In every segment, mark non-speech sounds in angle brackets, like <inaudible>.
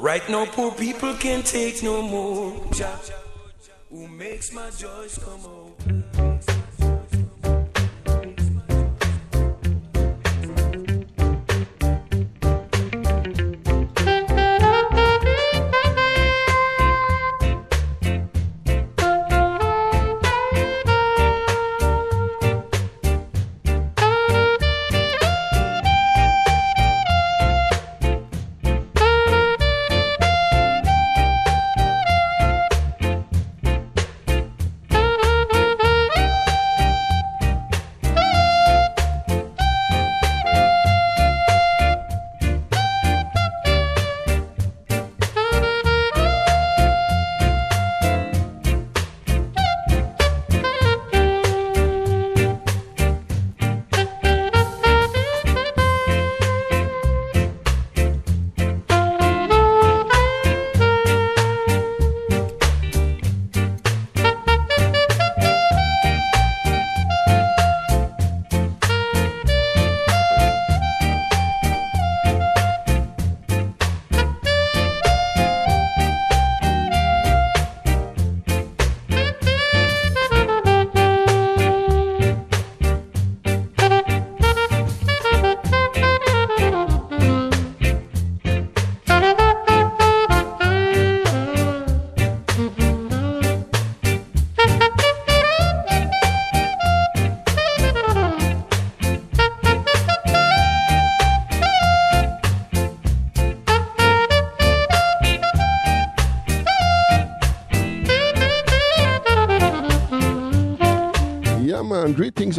Right now, poor people can't take no more. Who makes my joys come out.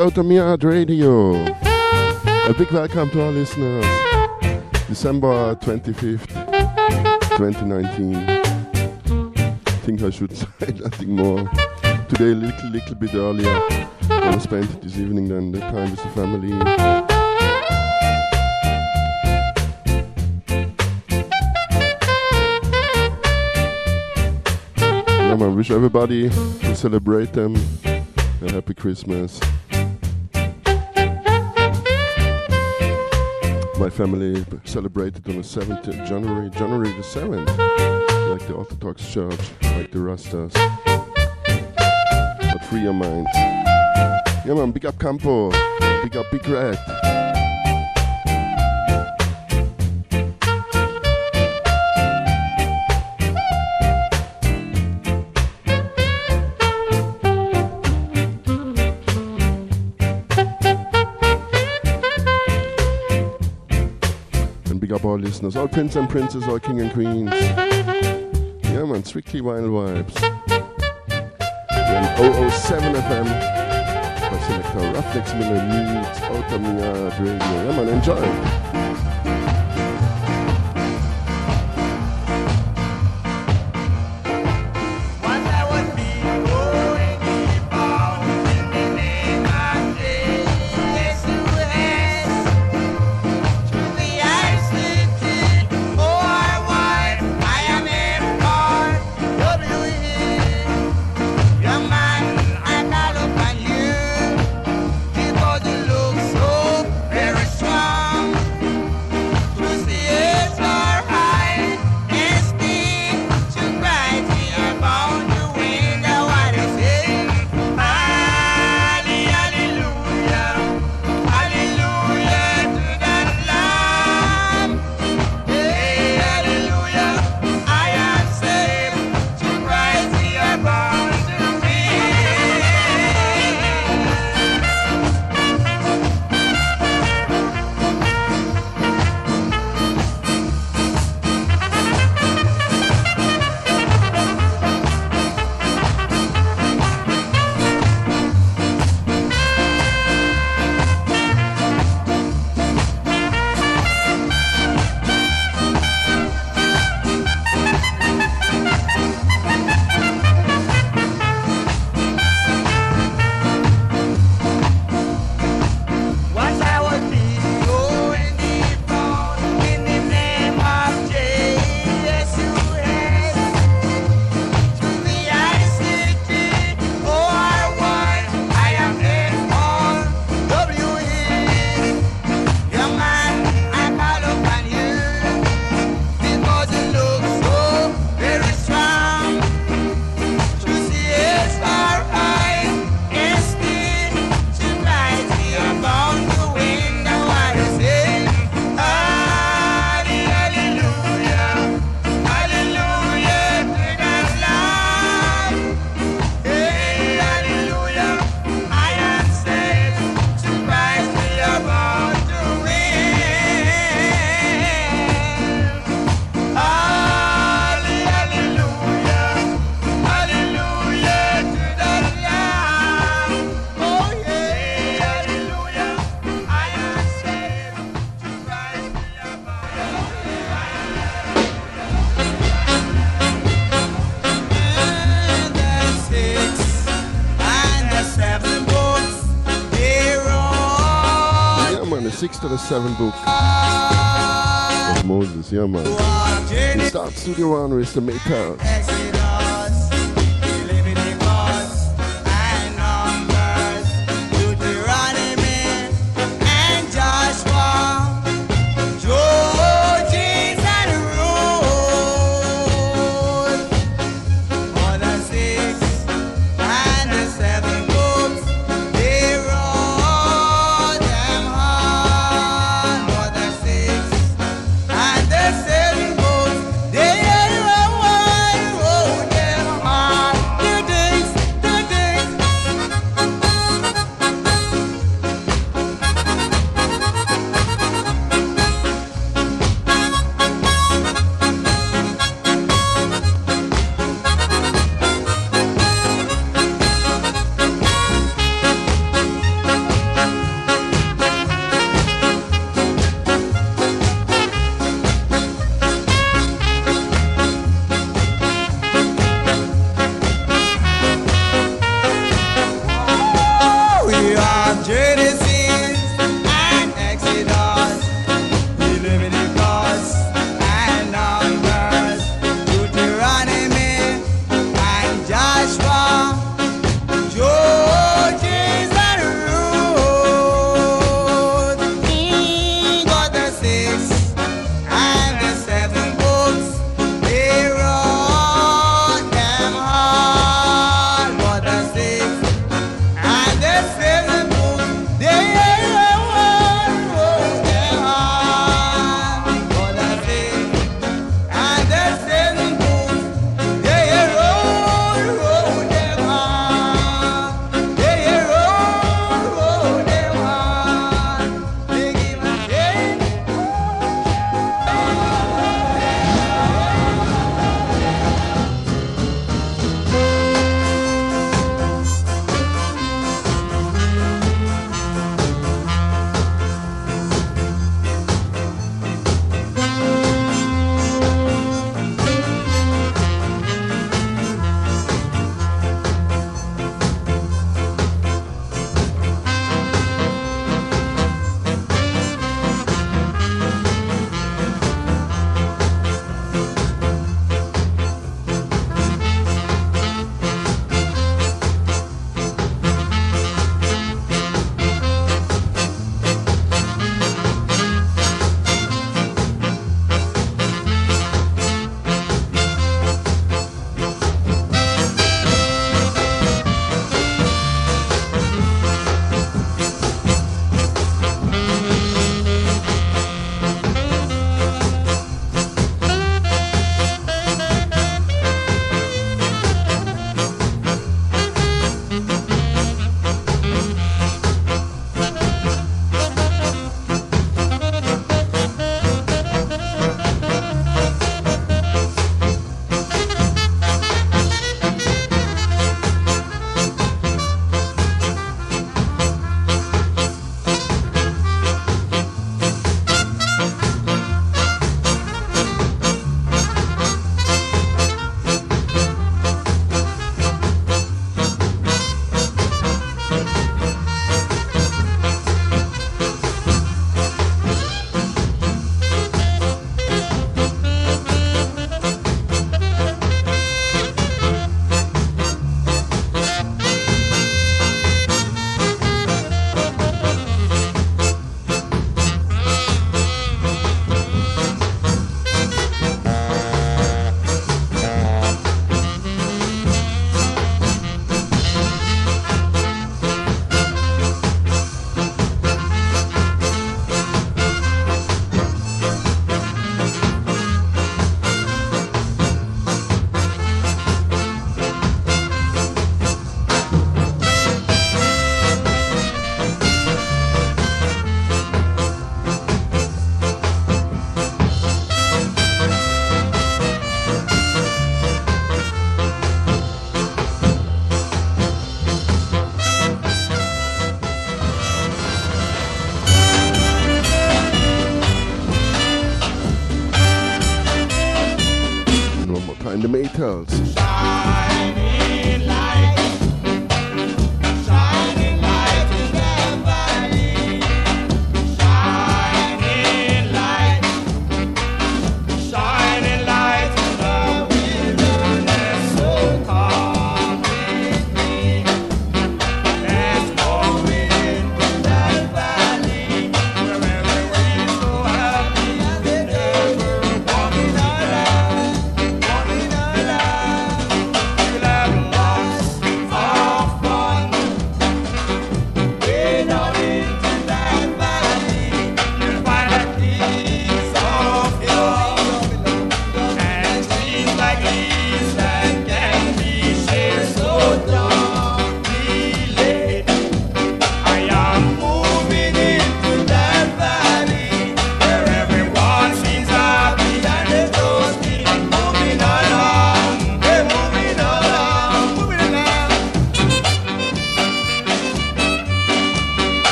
Of Mi Yard Radio. A big welcome to our listeners. December 25th, 2019. think I should <laughs> say nothing more. Today, a little, little bit earlier. Gonna spend this evening then the time with the family. Man. Wish everybody to celebrate them a happy Christmas. My family celebrated on the 7th of January, January the 7th, like the Orthodox Church, like the Rastas. But free your mind. Yeah, man, big up Campo, big up Big Red. Listeners, all prince and princess, all king and queens. Yeah, man, strictly vinyl vibes. And 007 FM by Selector Ruffneck Smille meets Outta Mi Yard Radio. Yeah, man, enjoy. Sixth of the seventh book of Moses. Yeah, man. We start Studio One with the Maypels.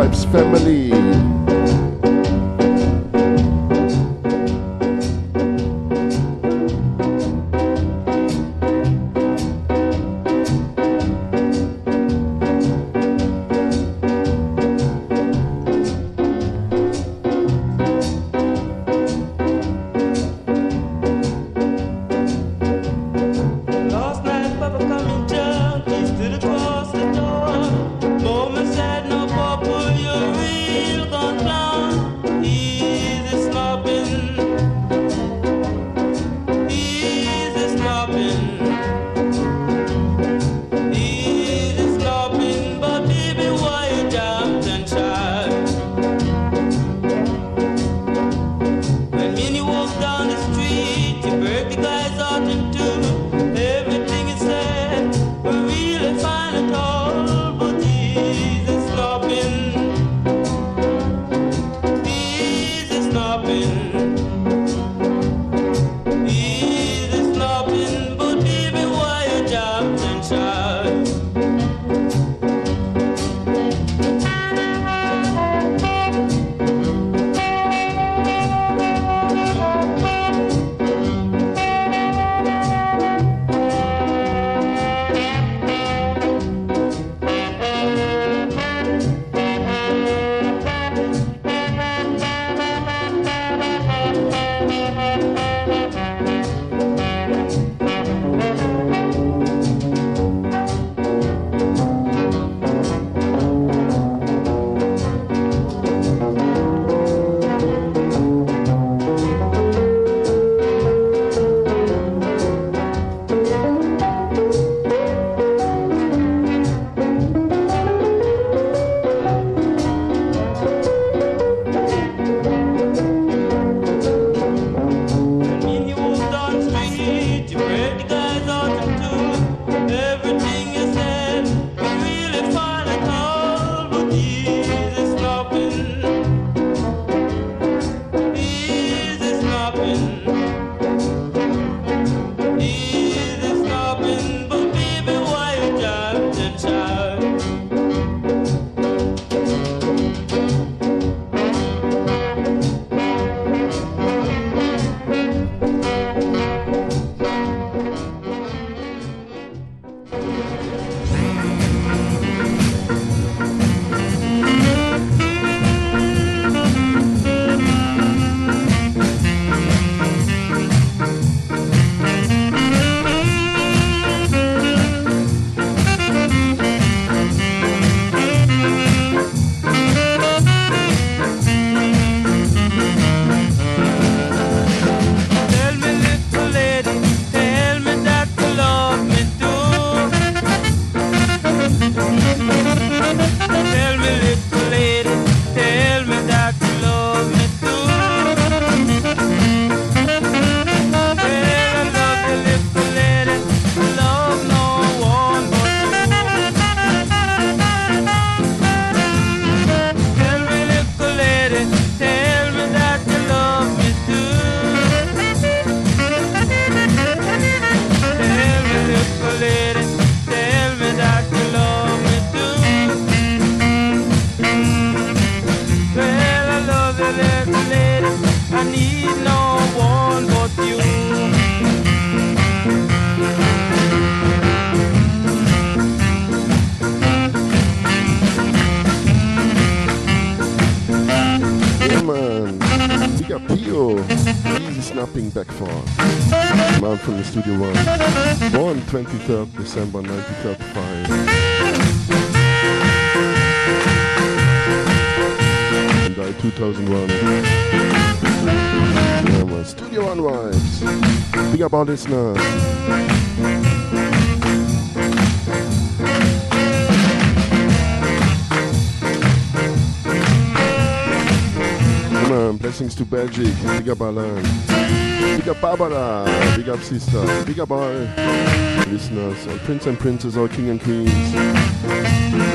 Family. Love the Vibes family. December 1935. And died 2001. Yeah, man. Studio One vibes. Big up our listeners. blessings to Belgium. Big up Alain. Up Barbara. Uh, big up sister. Big up all listeners, all prince and princess, all king and queens.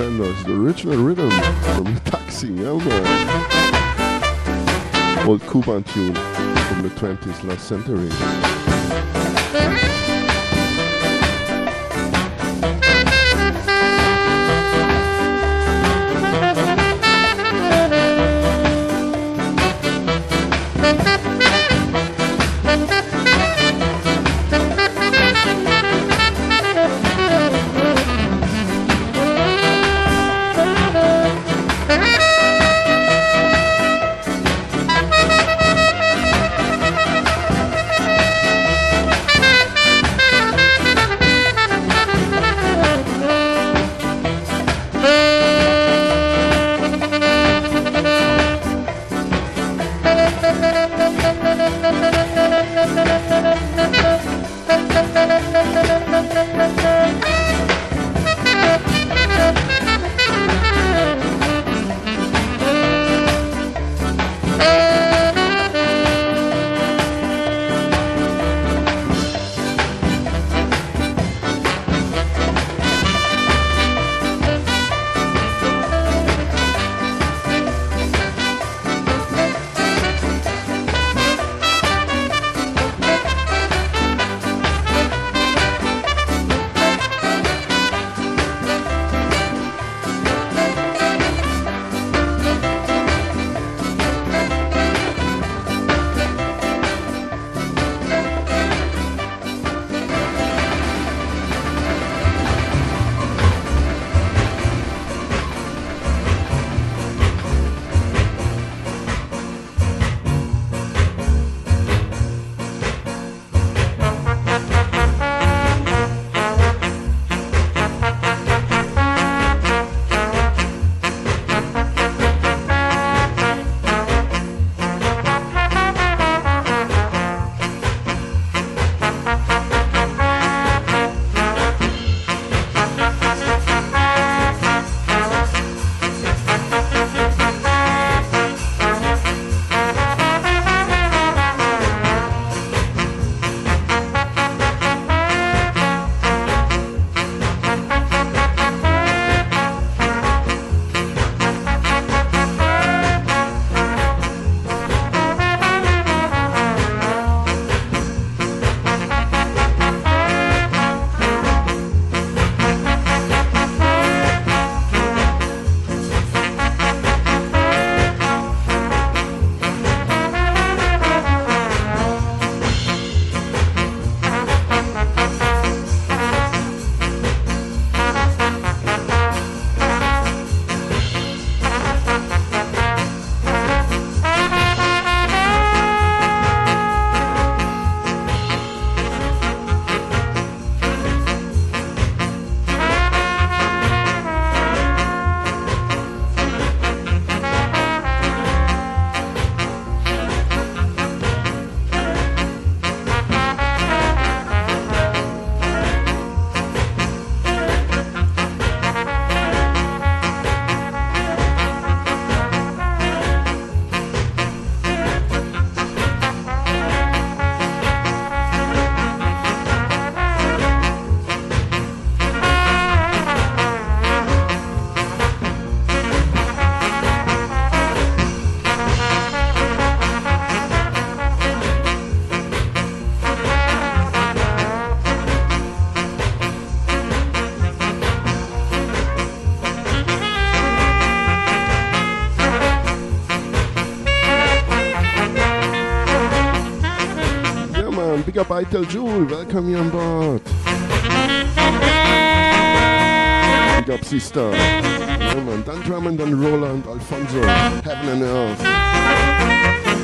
friend us, the original rhythm from Taxi, yeah man. Old Cuban tune from the 20th last century. Big up Itel Jewel, welcome you on board. Big up Sister. Man. Dann Drummond, dann Roland, Alphonso, Heaven and Earth.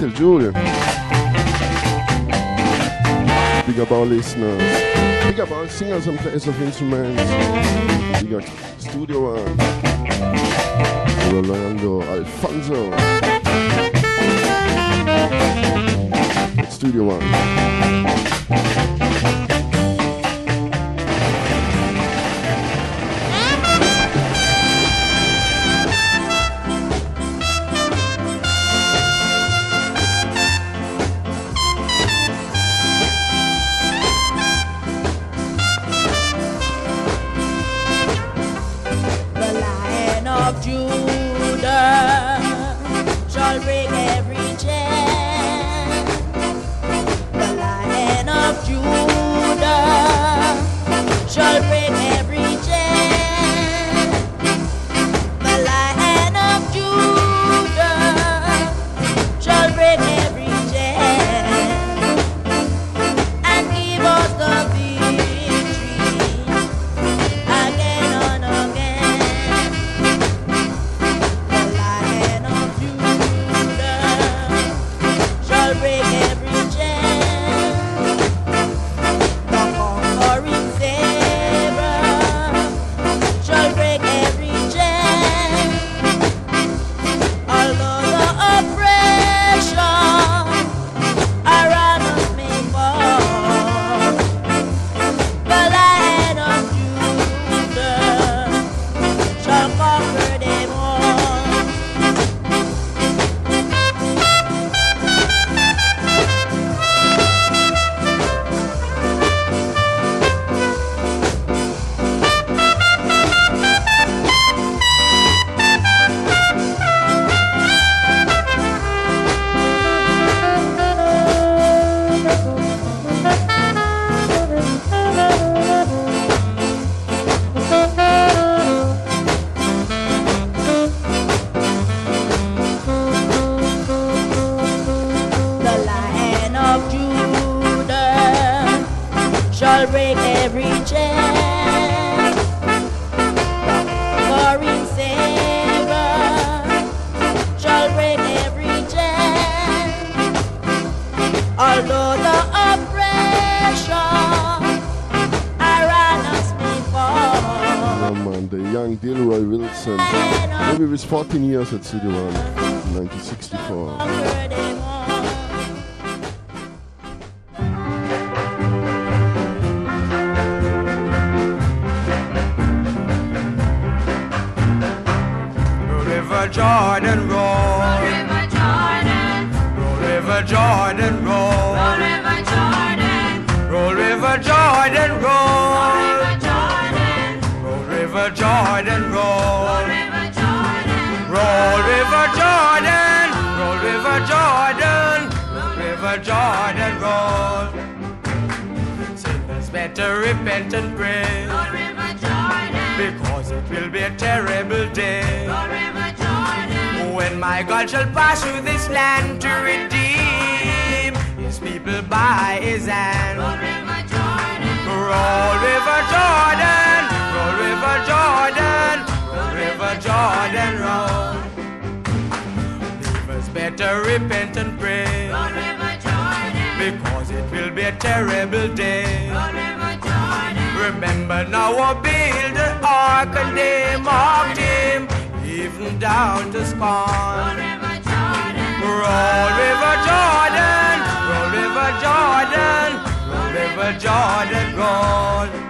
Little Julia. Big up our listeners. Big up our singers and players of instruments. Big up Studio One. Rolando Alfonso. Studio One. 14 years at Studio One in 1964. Conquer them all. River Jordan roll. River Jordan, Roll River Jordan roll. oh River Jordan, Roll River Jordan roll. River River Jordan. Roll River Jordan. River Jordan roll. Sinners better repent and pray. oh River Jordan, Because it will be a terrible day. oh River Jordan, When my God shall pass through this land to redeem his people by his hand. River Jordan, Roll River Jordan, roll River Jordan, roll River Jordan, roll. Better repent and pray, oh River Jordan, because it will be a terrible day. oh River Jordan, Remember Noah oh, built an ark and they mocked him, even down to oh scorn. River Jordan, Roll River Jordan, roll River Jordan, roll River Jordan, roll. Roll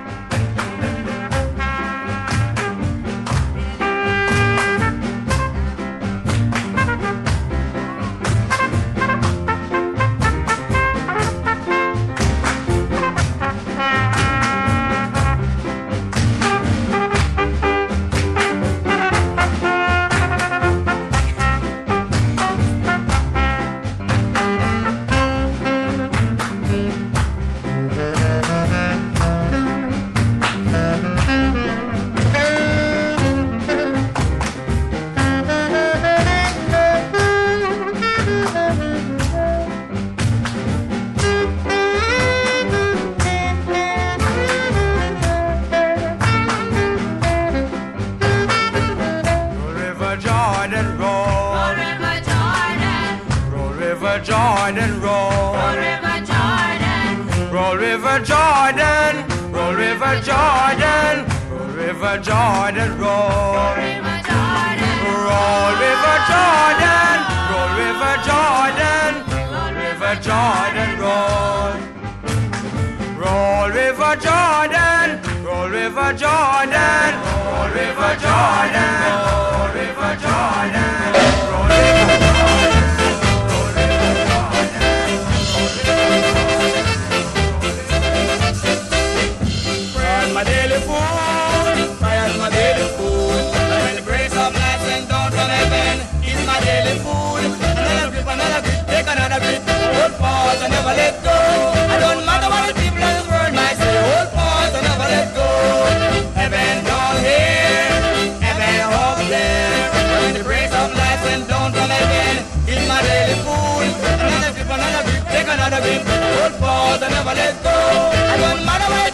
River Jordan, roll River Jordan, roll. River Jordan, Roll River Jordan, roll River Jordan, roll River Jordan, roll. Roll River Jordan, roll River Jordan, roll River Jordan, roll River Jordan, fast, I never let go. I don't matter what the people in this world might say. Hold fast, I never let go. Heaven down here, heaven up there. When the grace of life went down from heaven, it's my daily food. Another trip, another trip, take another trip. Hold fast, I never let go. I don't matter what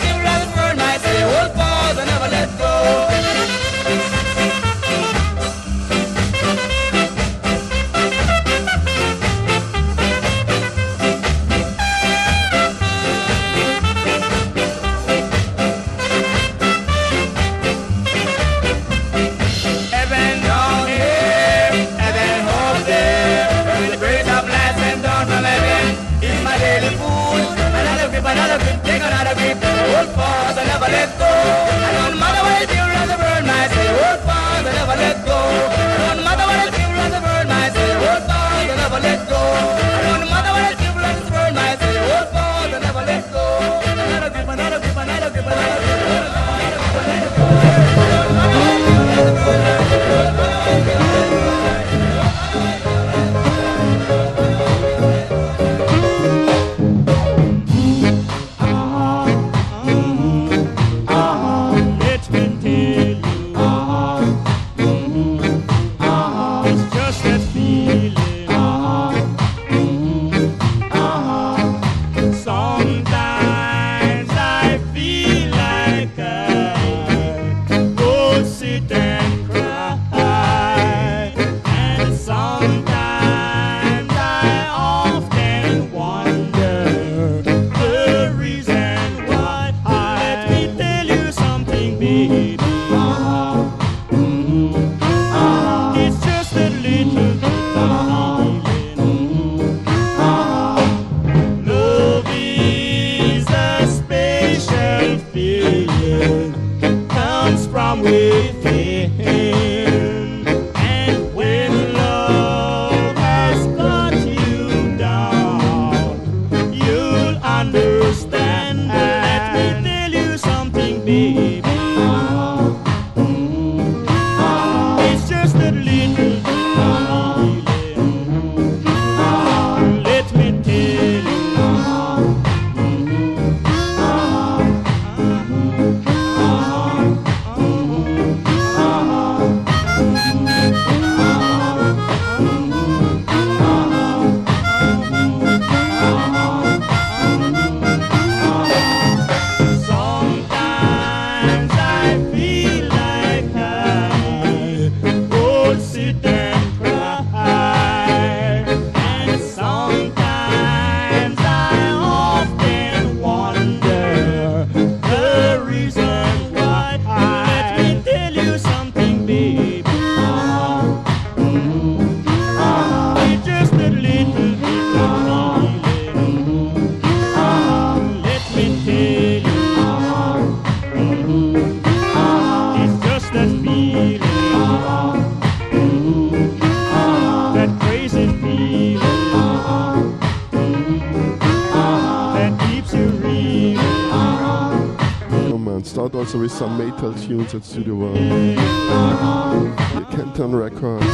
also with some metal tunes at Studio One. Here, Canton Records.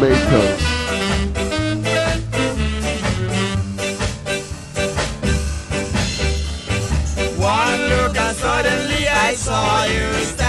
Metal. One look and suddenly I saw you.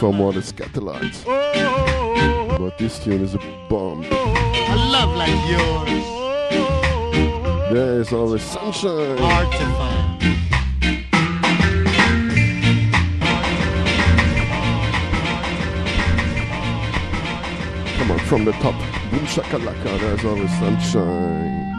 From someone is Catalans. But this tune is a bomb. A love like yours. There is always sunshine. Hard to find. Come on, from the top. Boom shakalaka, there's always sunshine.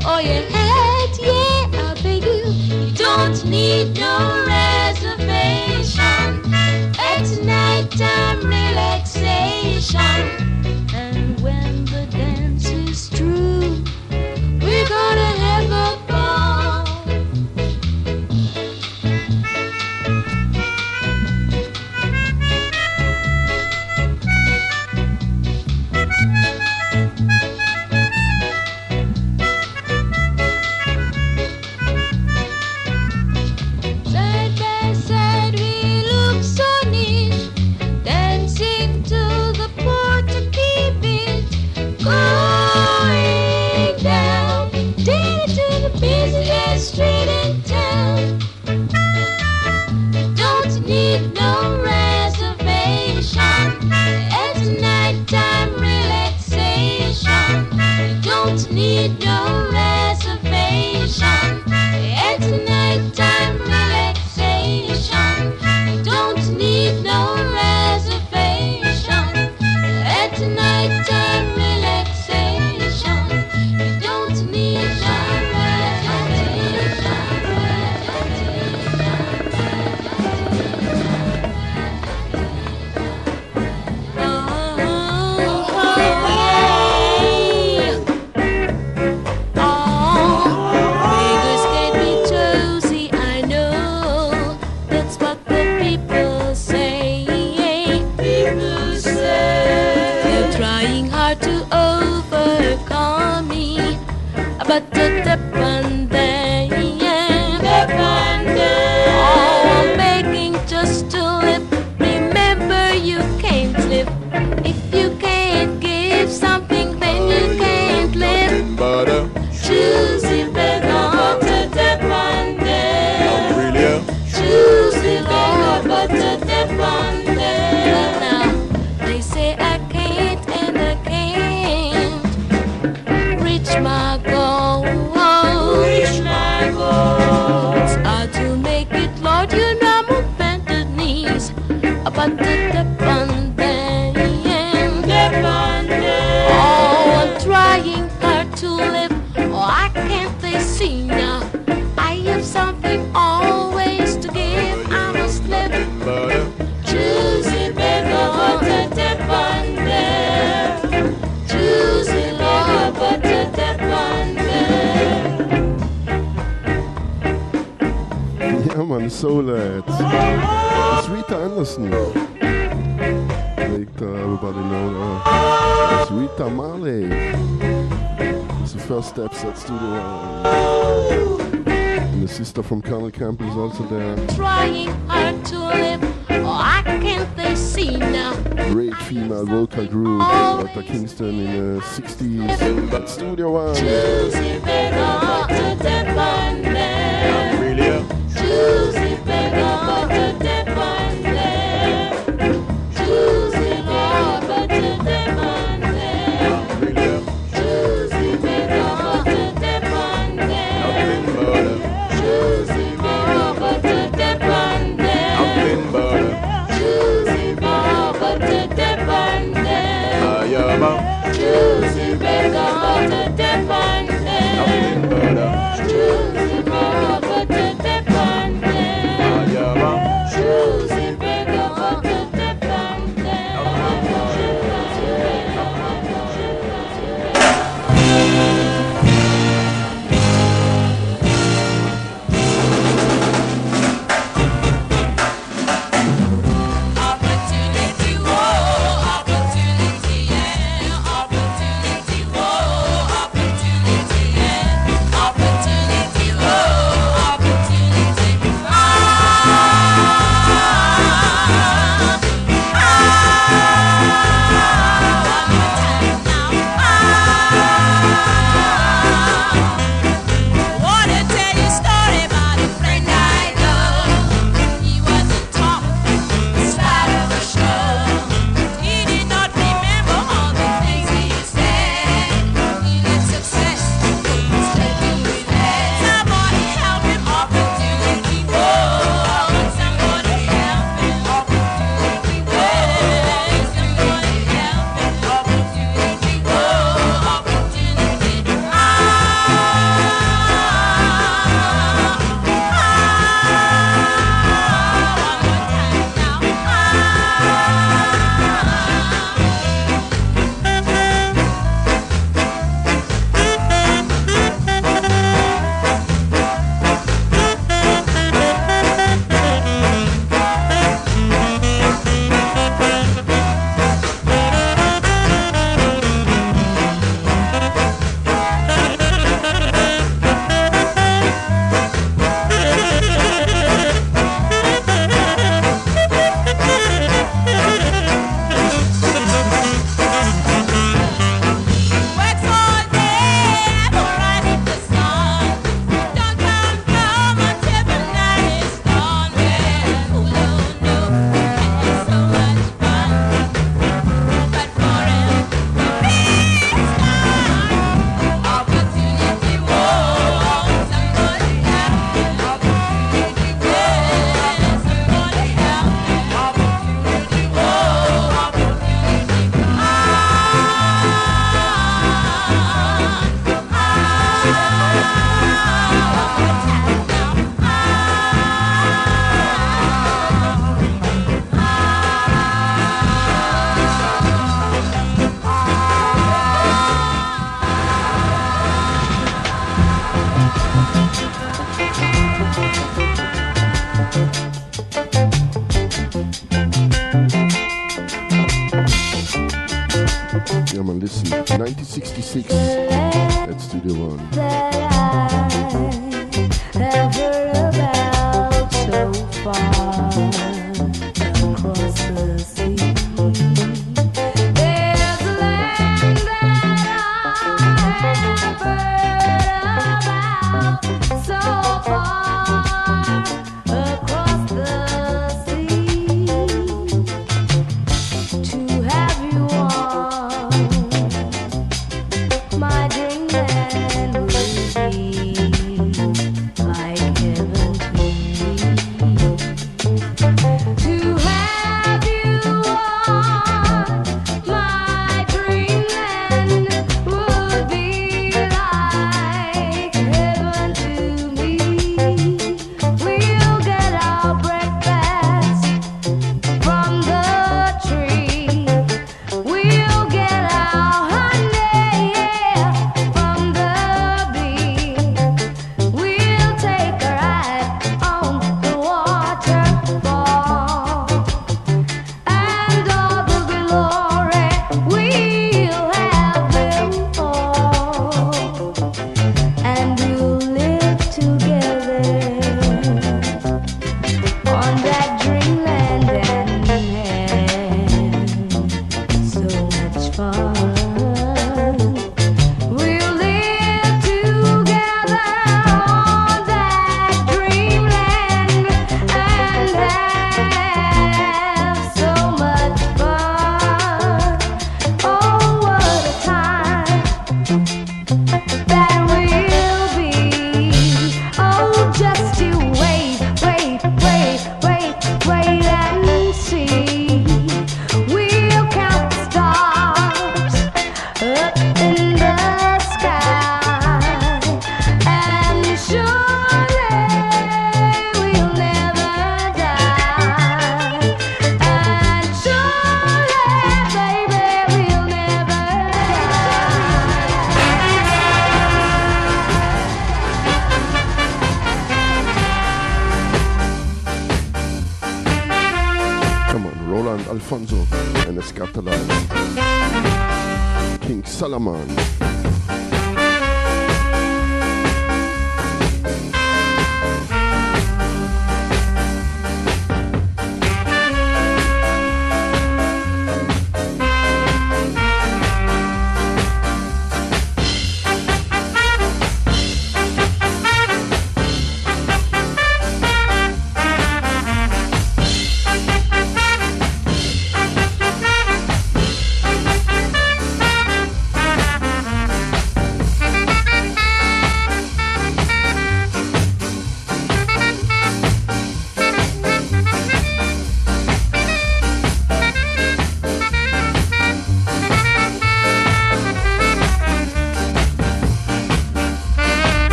up your head, yeah, I beg you. You don't need no reservation. Nighttime relaxation. to the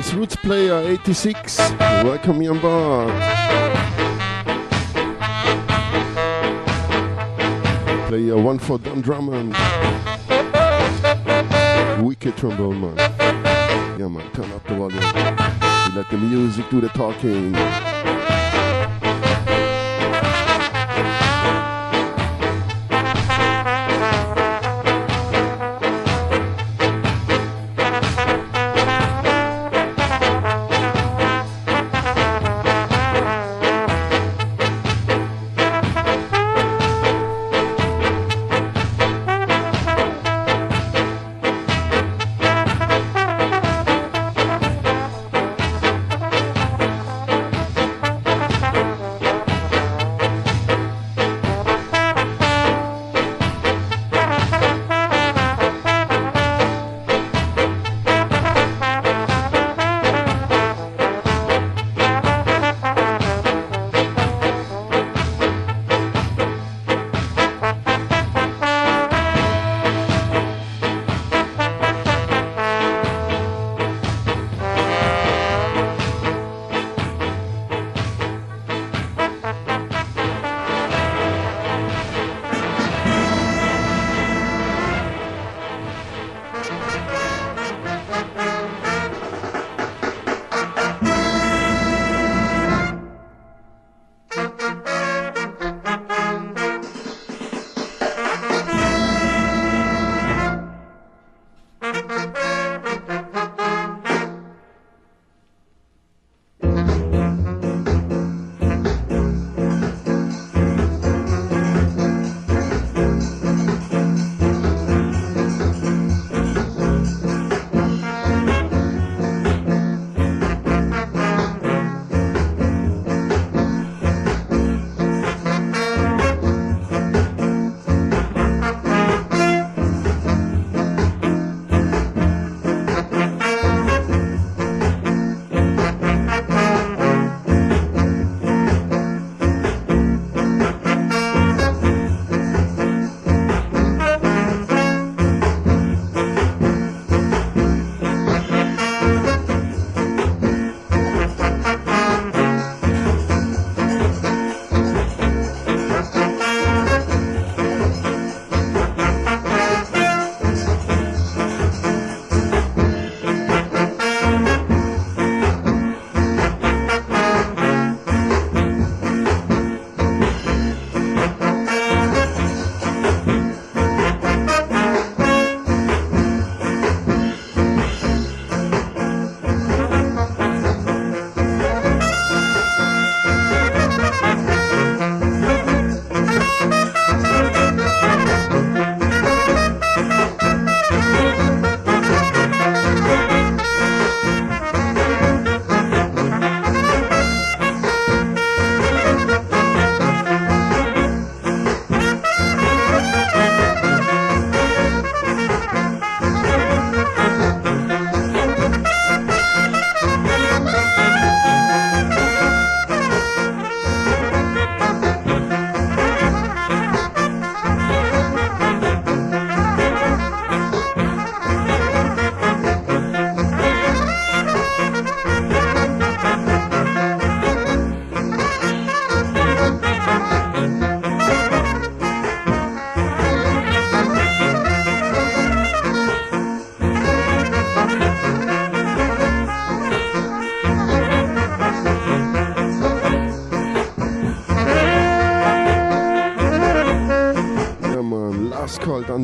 Beats Player 86. Welcome me on board. Player one for Don Drummond. Wicked trombone man. Yeah man, turn up the volume. You let the music do the talking.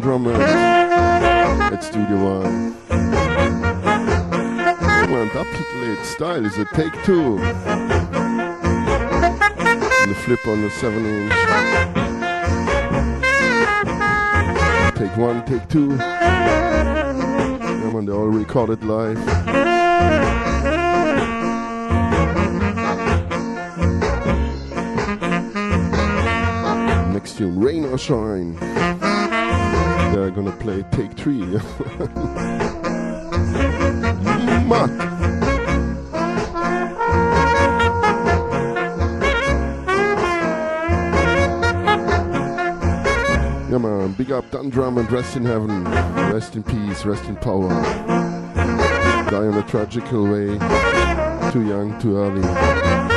Drummond. at Studio One. Yeah man, that plate style is a take two. And the flip on the 7 inch. Take one, take two. Yeah man, they all recorded live. Rain or Shine. They're gonna play take three. <laughs> Yeah man, big up Don Drummond rest in heaven. Rest in peace, rest in power. die in a tragical way. Too young, too early.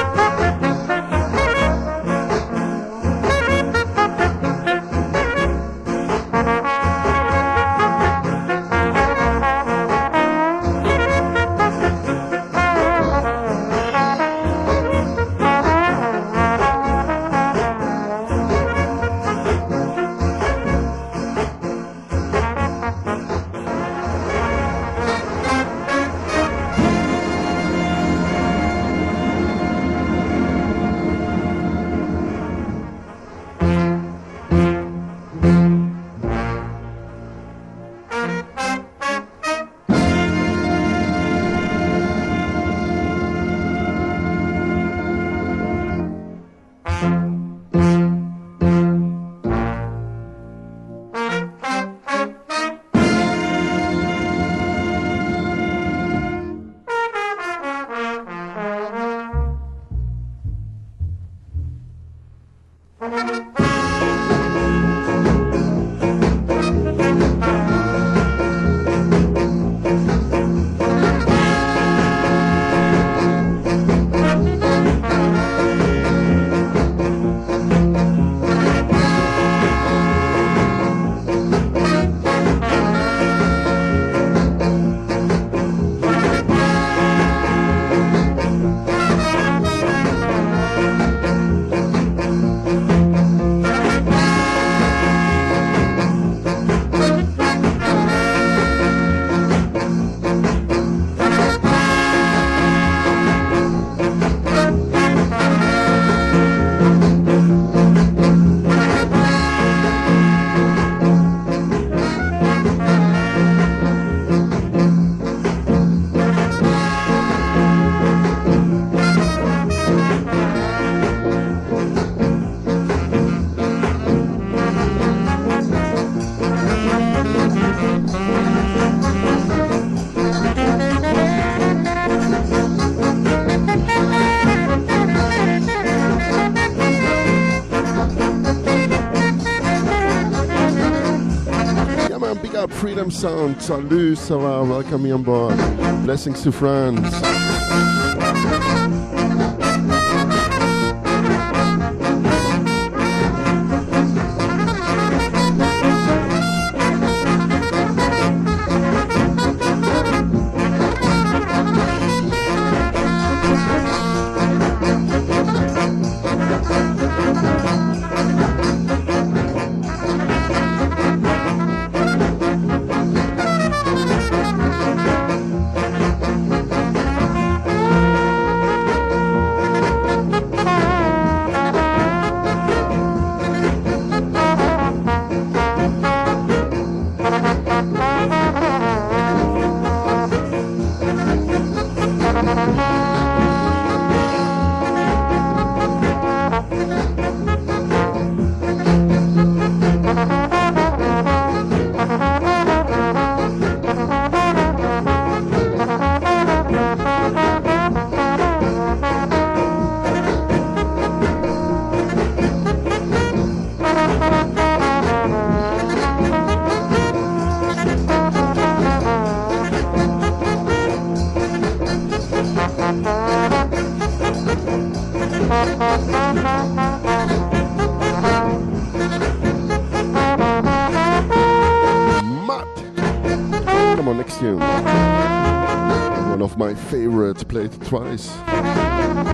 Sound. Salut, ça va? Welcome me on board. Blessings to France. Favorites, played twice.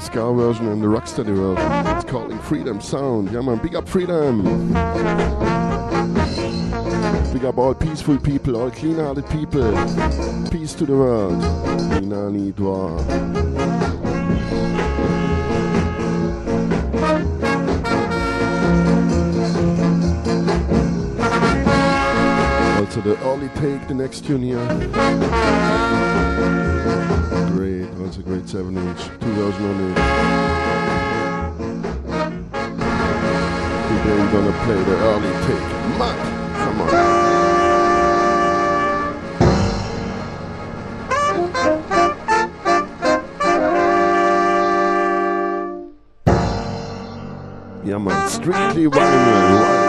Ska version and the rocksteady version. It's called In Freedom Sound. Yeah, man, big up freedom. Big up all peaceful people, all clean-hearted people. Peace to the world. Inani Dwa. Also the early take, the next tune here. Great, that's a great 7 inch, 2008. Today we're gonna play the early take. Matt, come on. Yeah man, strictly vibes. Life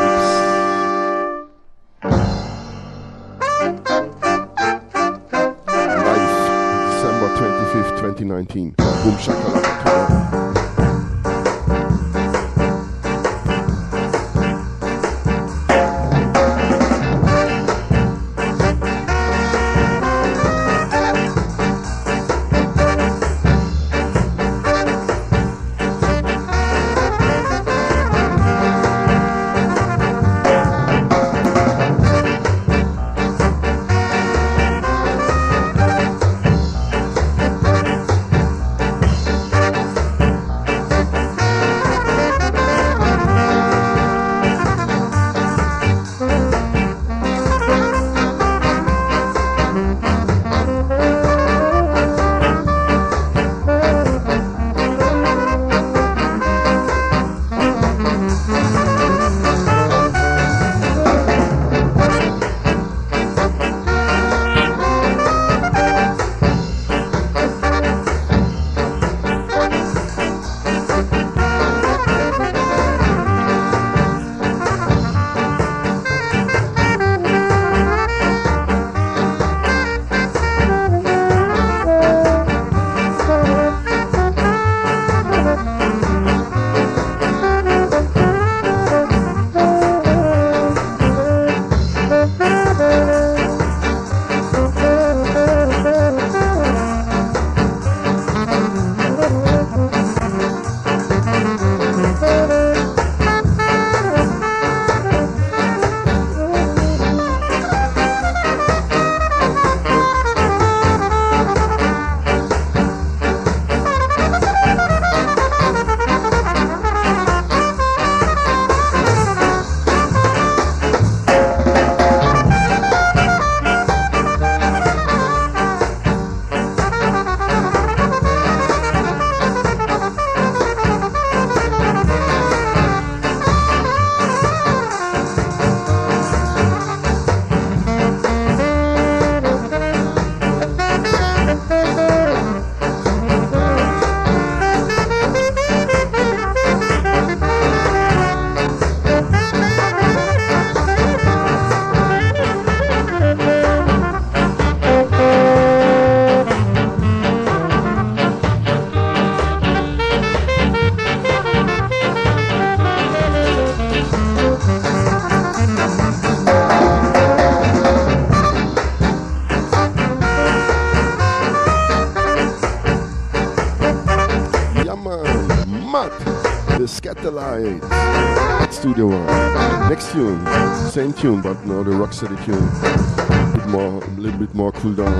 Skatalites. Studio One. Next tune, same tune, but now the Rocksteady tune. Bit more, a little bit more cool down.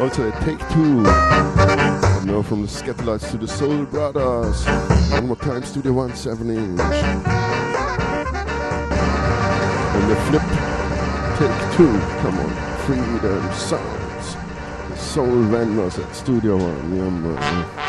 Also, take two. And now from the Skatalites to the Soul Brothers. One more time, Studio One, 7 inch. And the flip, take two. Come on, Freedom Sounds. The Soul Vendors at Studio One. Yeah, man.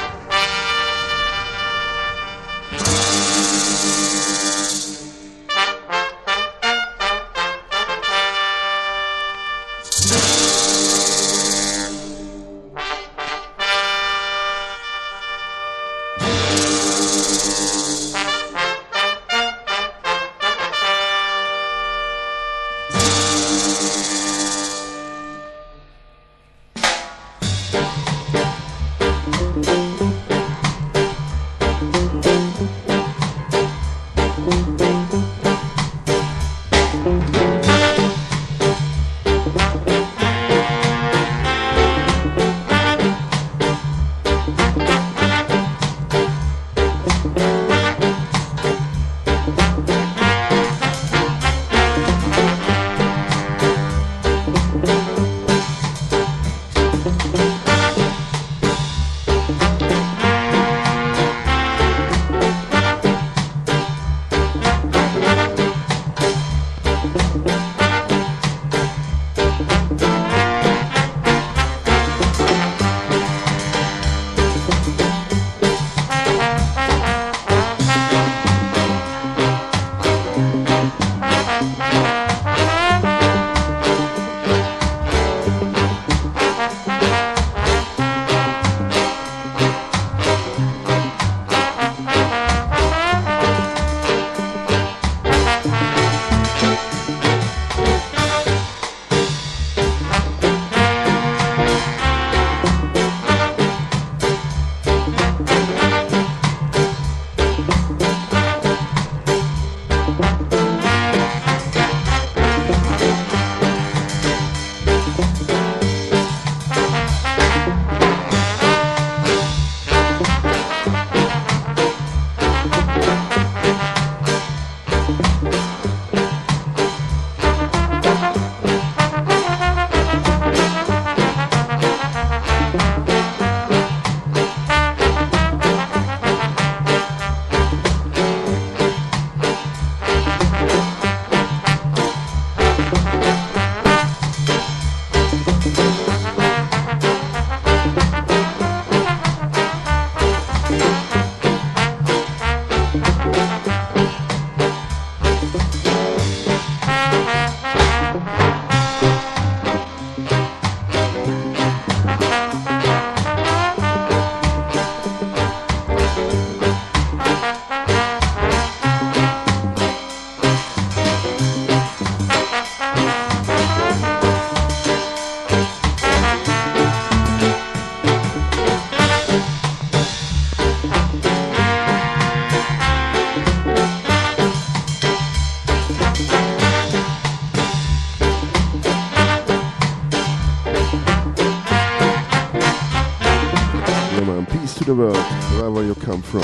The world, wherever you come from.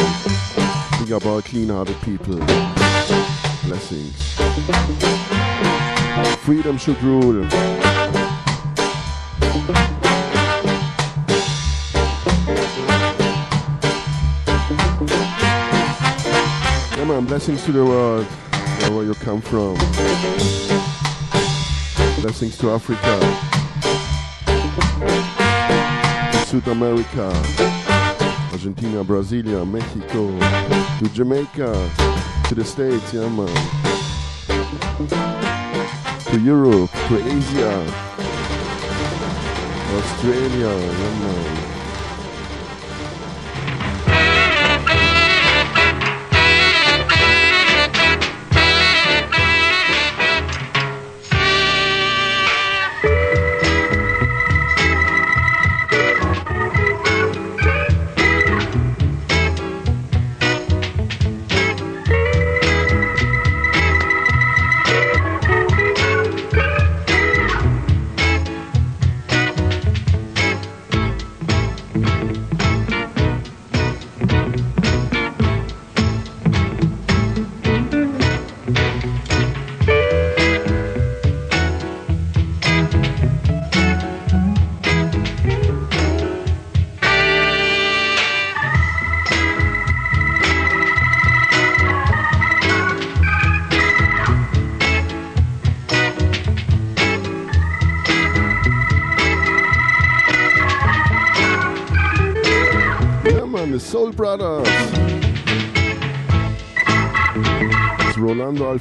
Up all clean-hearted people. Blessings. Freedom should rule. Yeah, man, blessings to the world, wherever you come from. Blessings to Africa, South America, Argentina, Brasilia, Mexico, to Jamaica, to the States, yeah, man. To Europe, to Asia, Australia, yeah, man.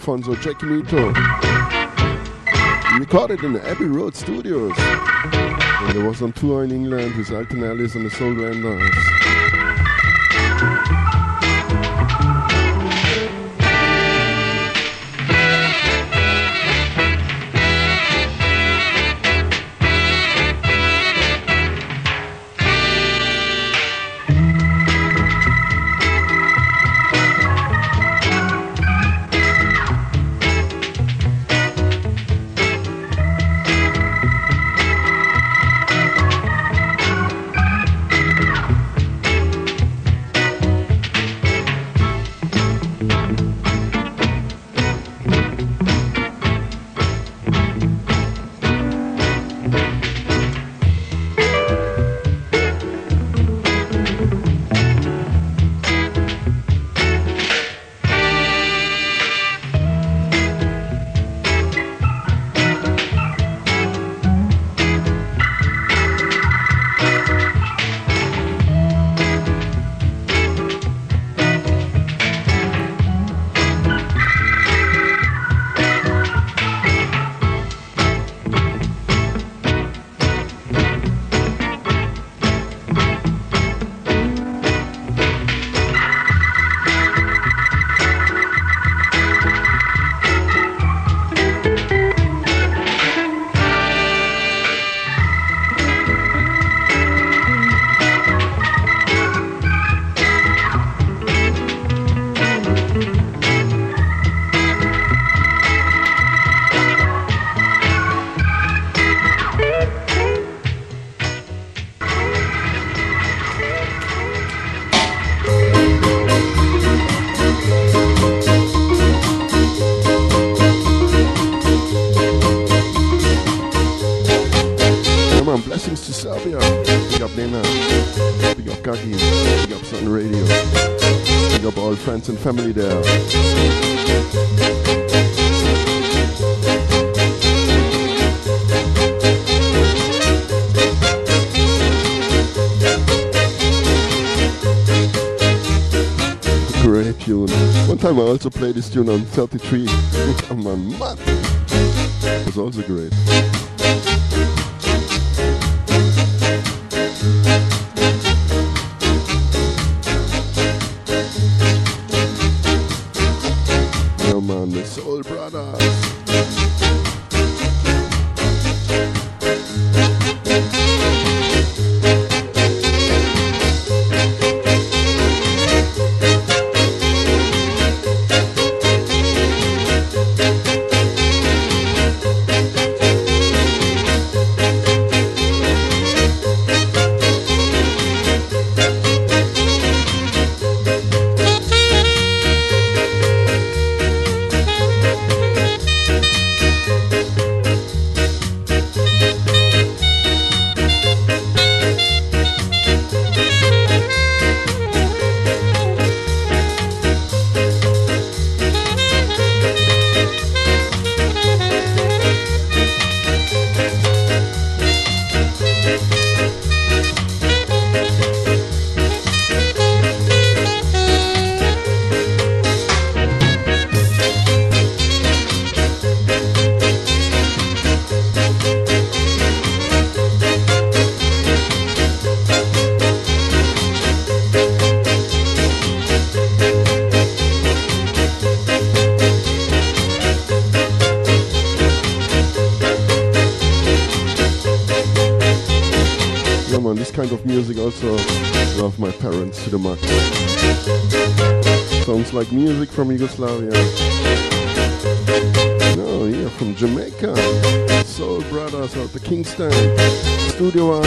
Alphonso Chequimito. Recorded in the Abbey Road Studios. And there was on tour in England with Alton Ellis and the Soul Vendors. Family there. Great tune. One time I also played this tune on 33. <laughs> I'm a man. It was also great. like music from Yugoslavia. No, yeah, from Jamaica. Soul Brothers out the Kingston. Studio One.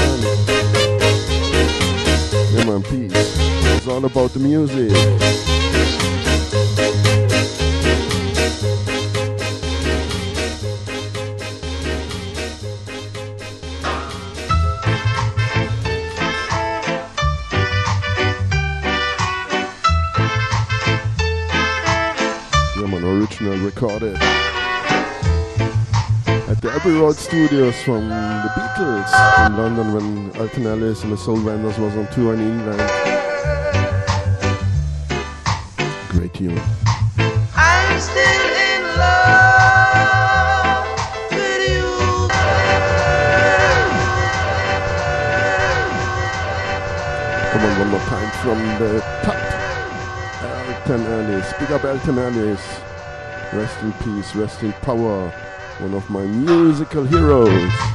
Yeah, man, peace. It's all about the music. Studios from the Beatles in London when Alton Ellis and the Soul Vendors was on tour in England. Great tune. Come on, one more time from the top. Alton Ellis. speak up Alton Ellis. Rest in peace, rest in power one of my musical heroes.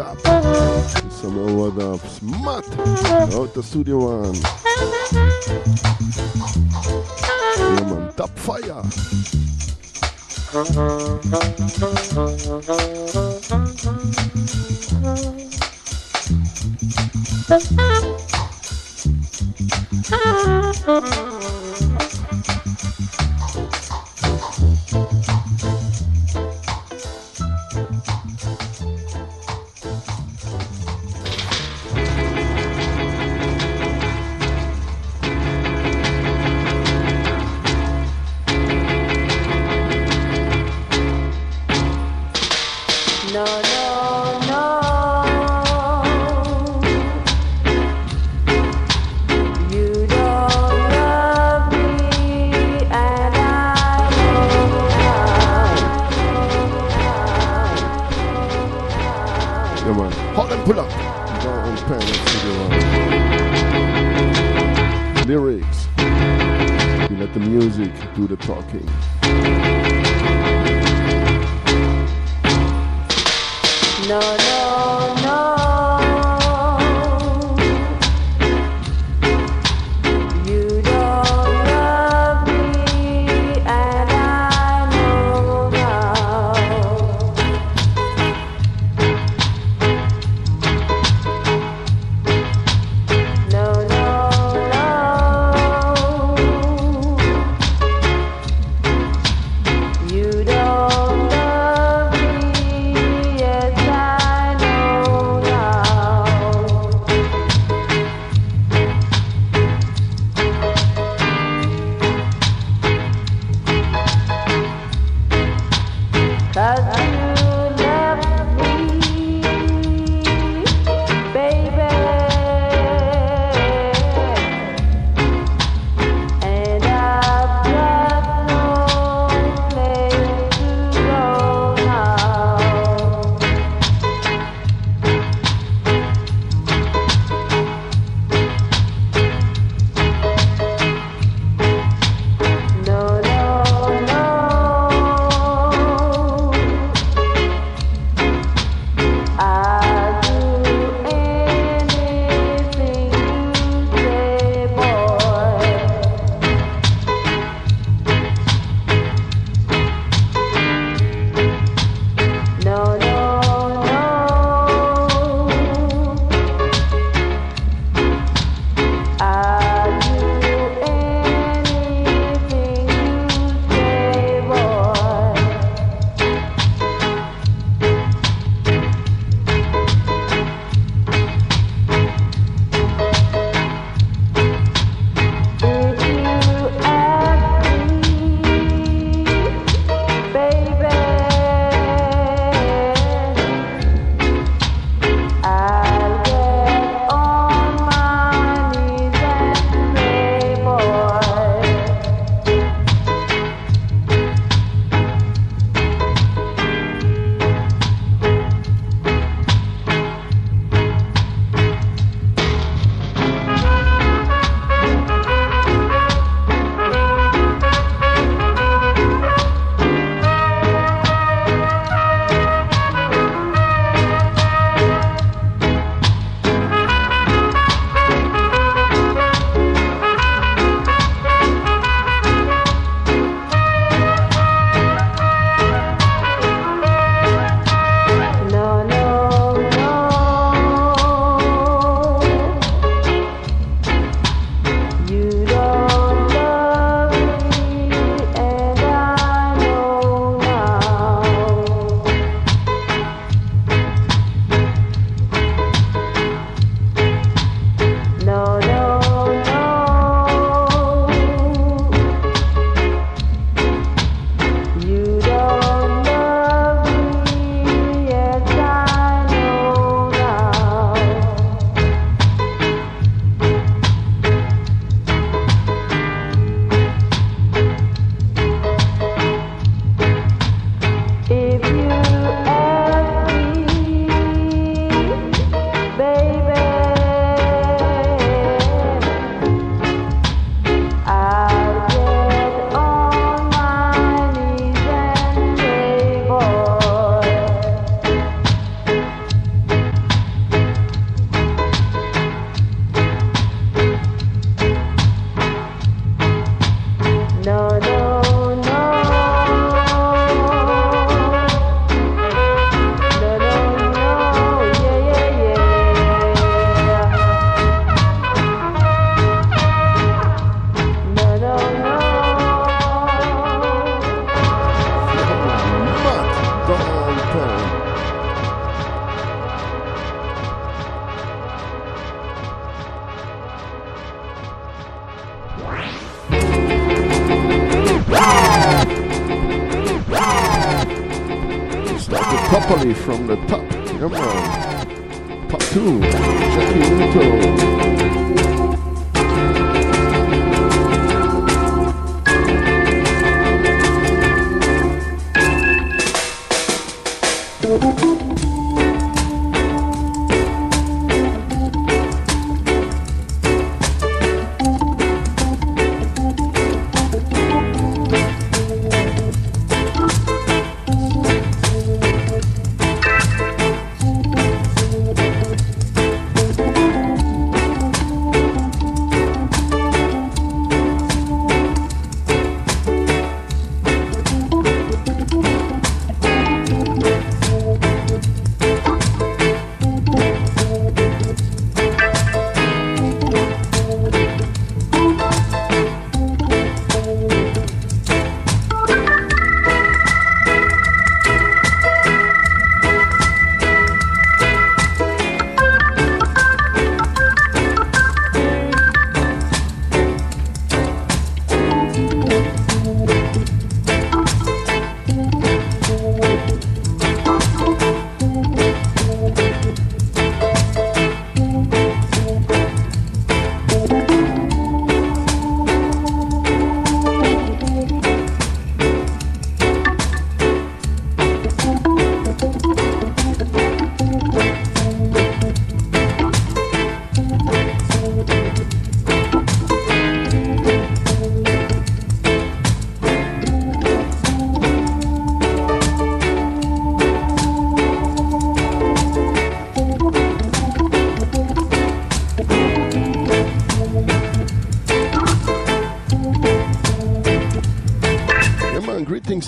stop. Some over the smut out the studio one. Yeah, man, top fire.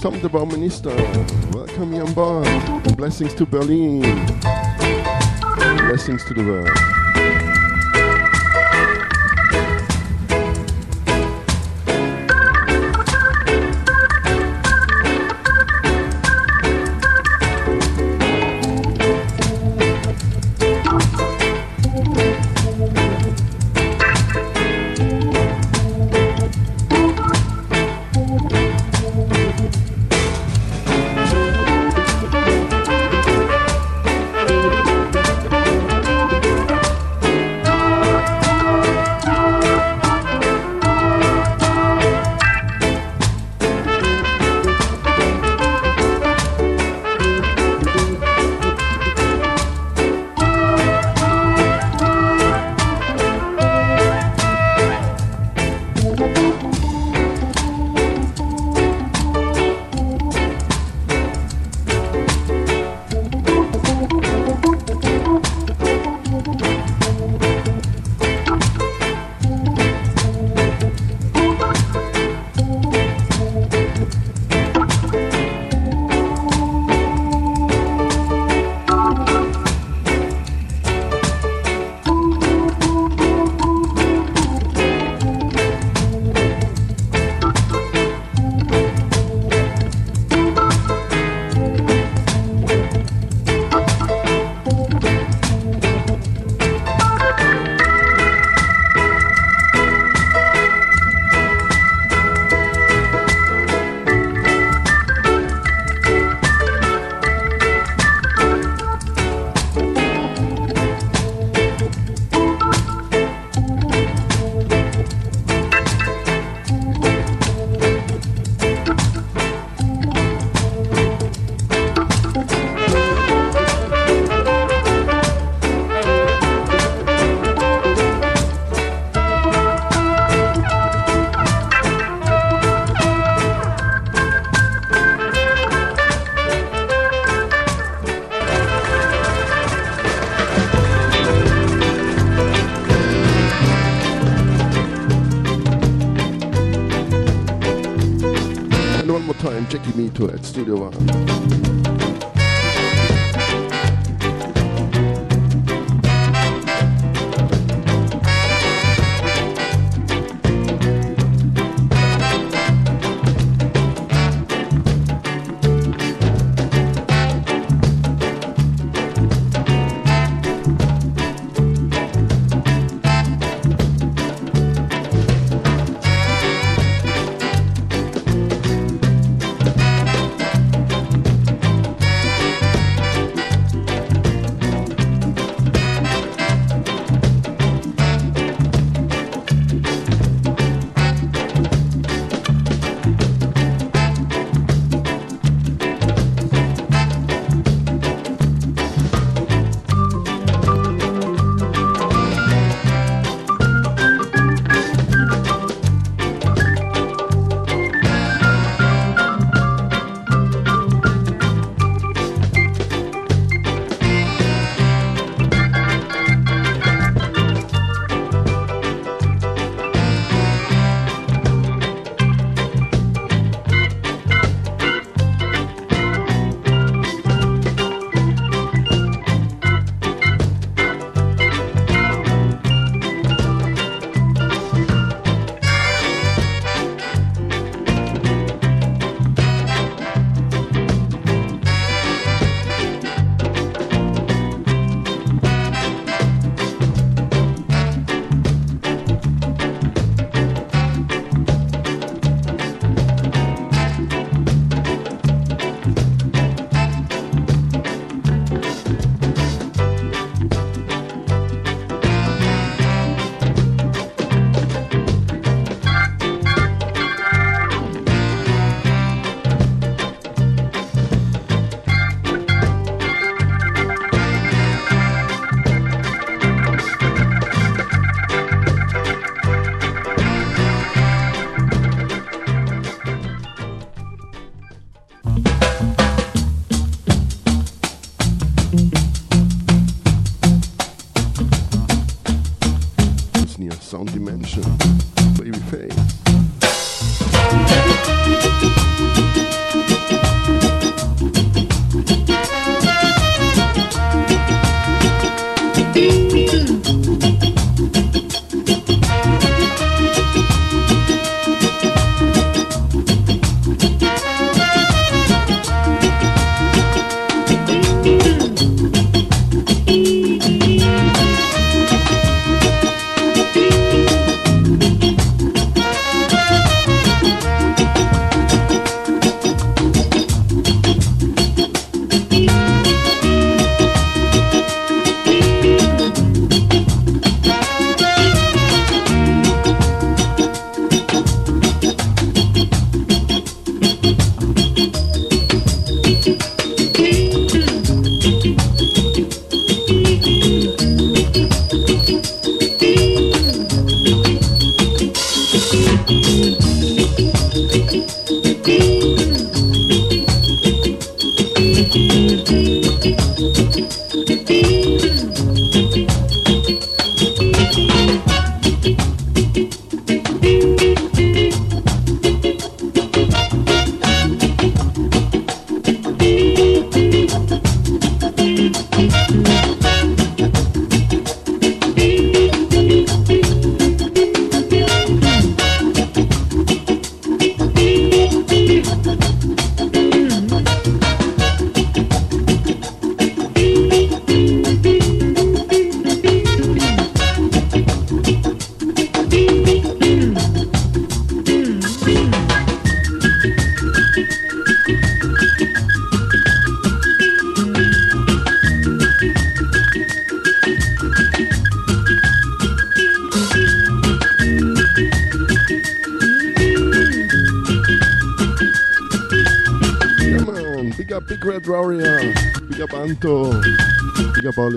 Tom the Bauminister. Welcome you on blessings to Berlin. Blessings to the world. Mittoo at Studio One.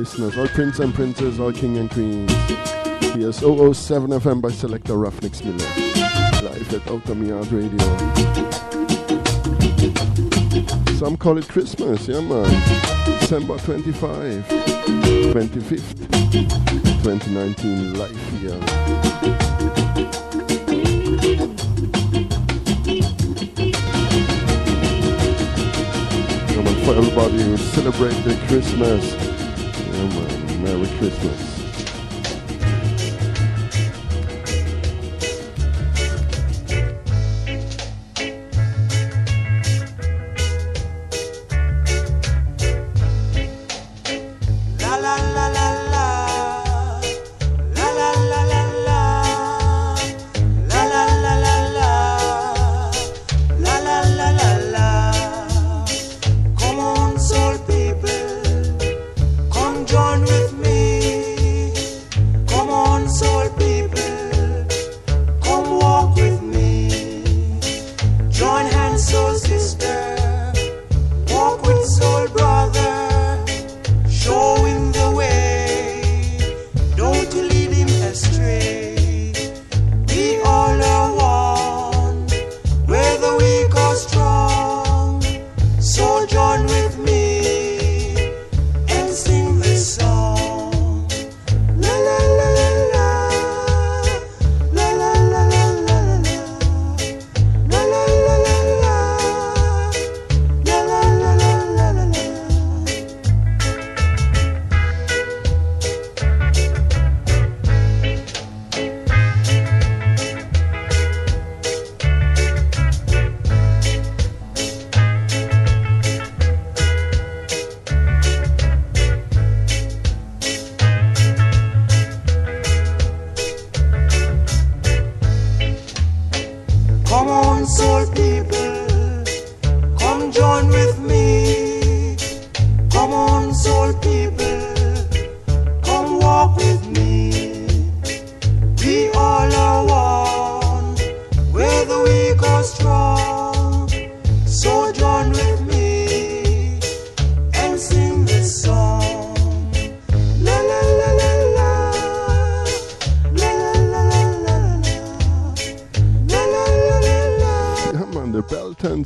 listeners, all princes and princesses, all king and queens. Here's 007 FM by selector Ruffneck Smille, live at Outta Mi Yard Radio. Some call it Christmas, yeah man. December 25, 25th, 2019, live here. for everybody who celebrate the Christmas good.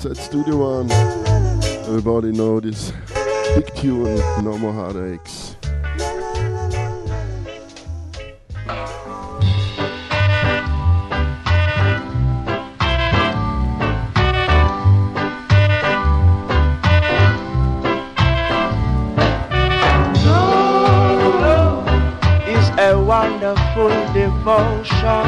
outside Studio One. Everybody know this big tune, No More Heartaches. devotion.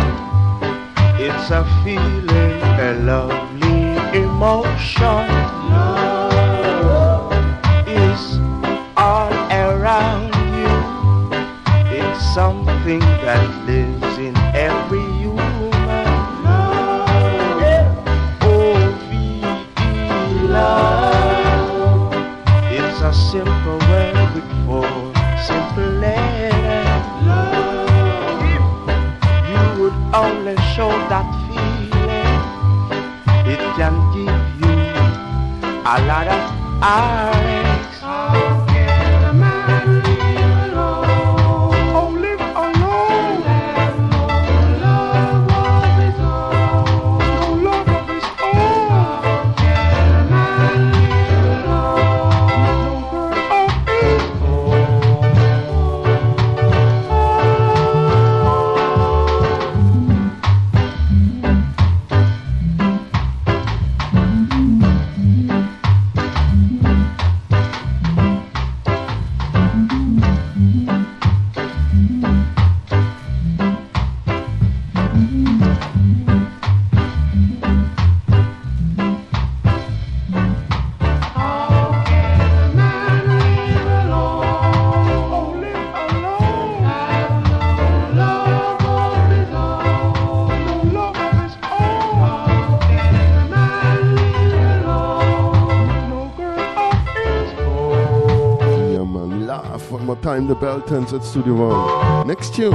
Beltons at Studio One. Next tune,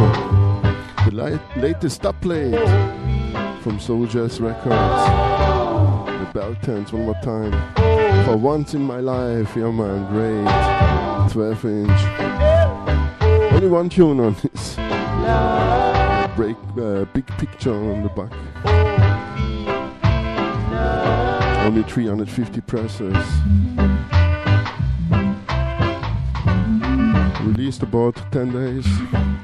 the latest latest play from Soul Jazz Records. The Beltons, one more time. For once in my life, yeah man, great. 12 inch. Only one tune on this. Break, uh, big picture on the back. Only 350 presses. released about 10 days.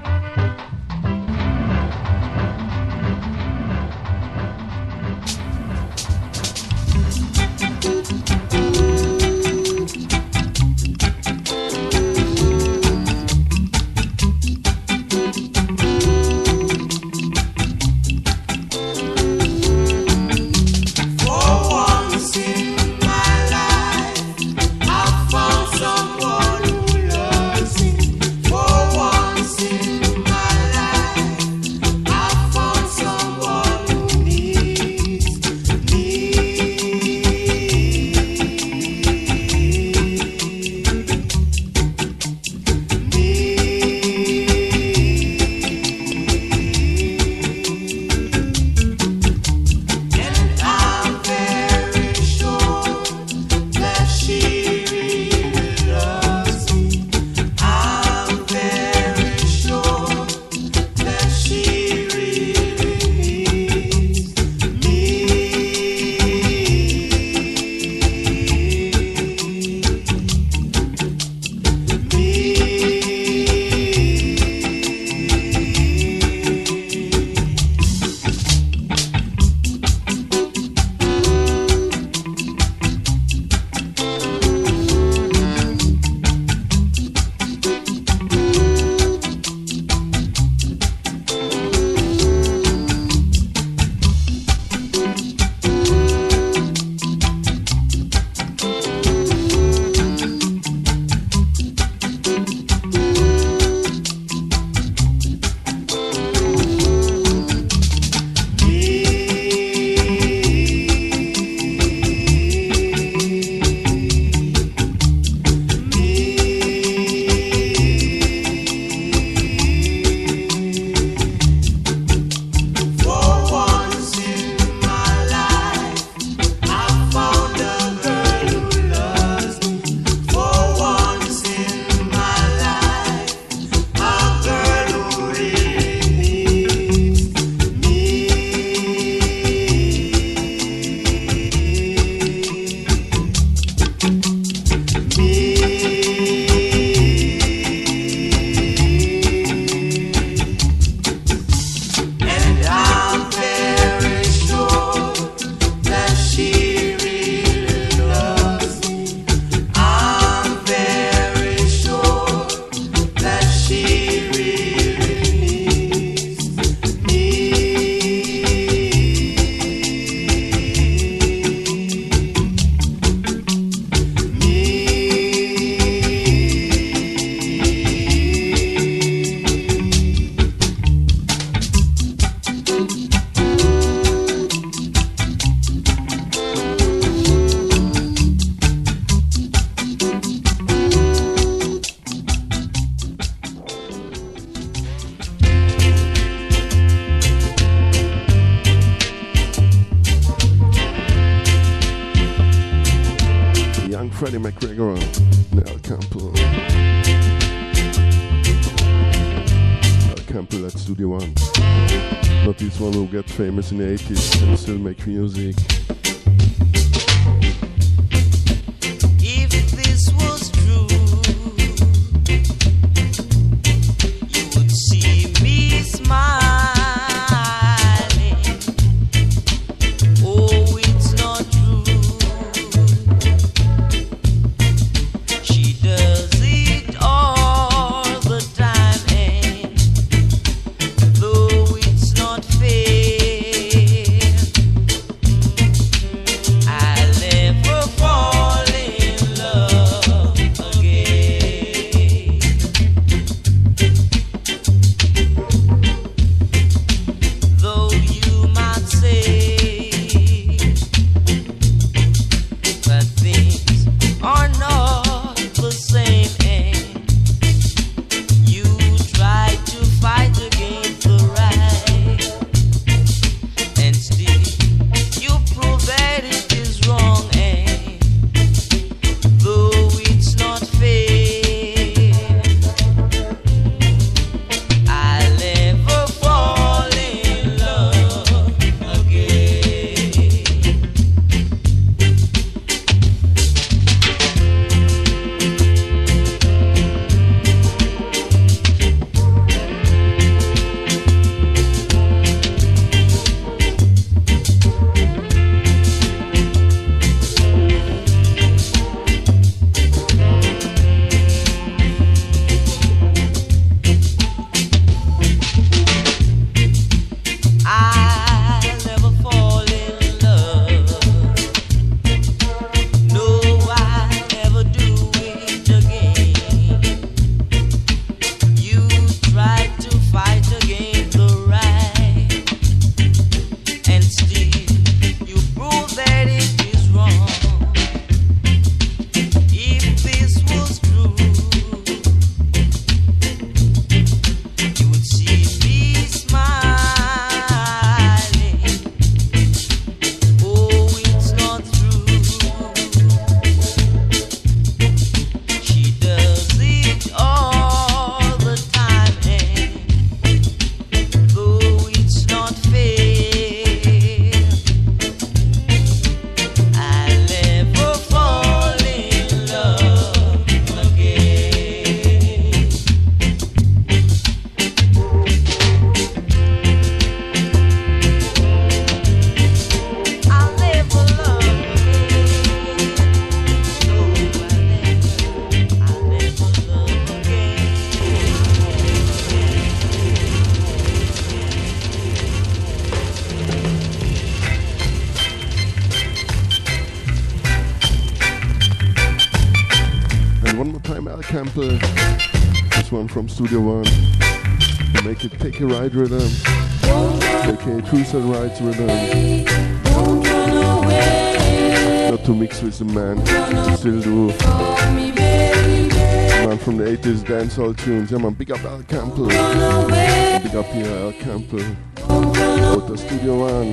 this one will get famous in the 80s and still make music. Studio One. Make it take a ride with them. Take a cruise and rides with them. Not to mix with the man, still do. Man from the 80s dancehall tunes. Yeah man, big up Al Campbell. Big up here Al Campbell. Water Studio One.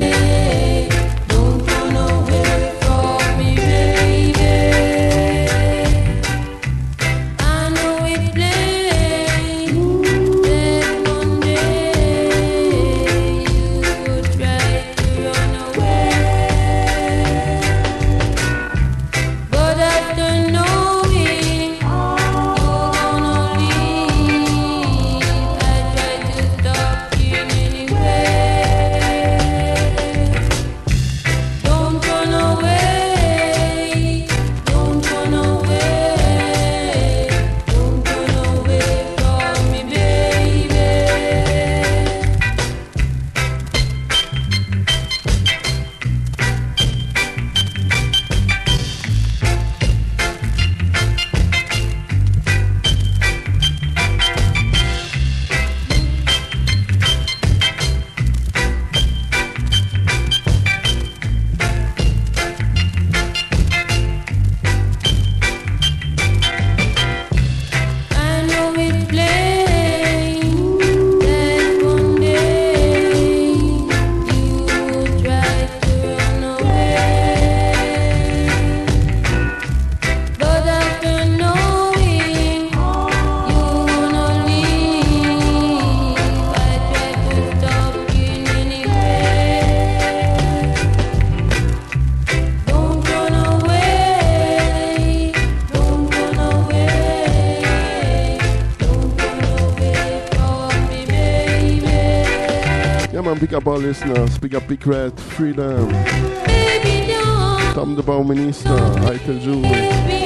Up all listeners. Big up Big Red, Freedom, Baby, don't, Tom the Bauminister, Eitel Ju,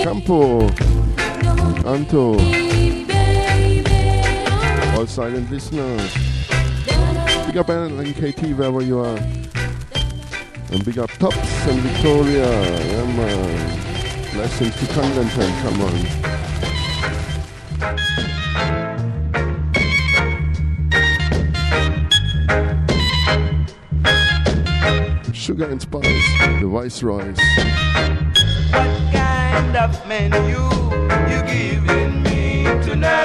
Campo, Anto, baby. all silent listeners. Big up Alan and KT wherever you are. And big up Tops and Victoria. Yeah, man. Blessings to Congleton, come on. Sugar and Spice, the Viceroys. What kind of menu you giving me tonight?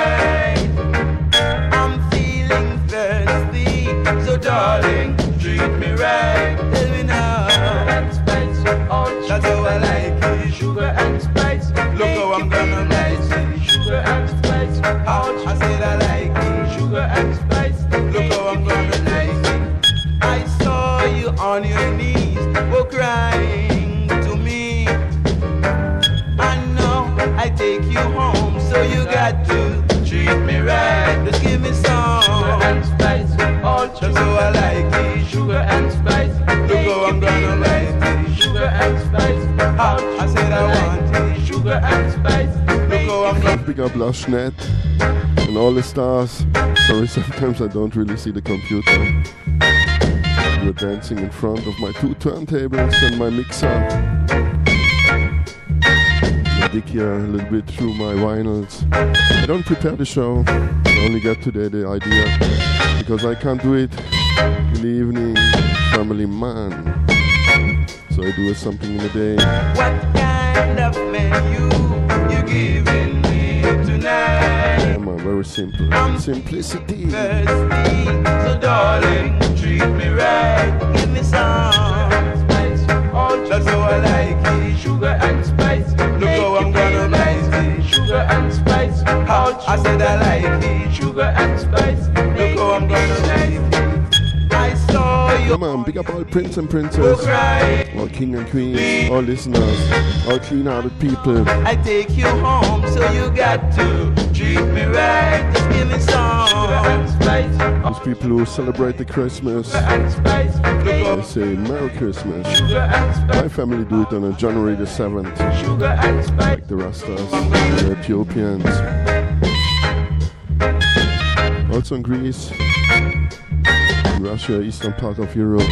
I take you home, so you got to treat me right. Just give me some sugar and spice, all that's how I like it. Sugar and spice, look how I'm gonna like it. Sugar and spice, ouch, I said I want it. Sugar and spice, look how I'm gonna. Big up Lushnet and all the stars. Sorry, <laughs> sometimes I don't really see the computer. You're dancing in front of my two turntables and my mixer. Dig here a little bit through my vinyls. I don't prepare the show. I only get today the idea because I can't do it in the evening. Family man. So I do something in the day. What kind of menu you giving me tonight? Yeah, man, very simple. Simplicity. thirsty. So darling, treat me right. Give me some that's how I like I said I like it. Sugar and spice. Look how I'm gonna like it. I saw you. Come on, big up all prince and princess, all king and queens, all listeners, all clean-hearted people. I take you home, so you got to treat me right. Just give me some sugar and spice. Those people who celebrate the Christmas, Sugar and spice. Look they say Merry Christmas. sugar and. My family do it on a January the 7th, Sugar and spice. like the Rastas, the Ethiopians. Also in Greece, in Russia, eastern part of Europe.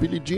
Billy Jean.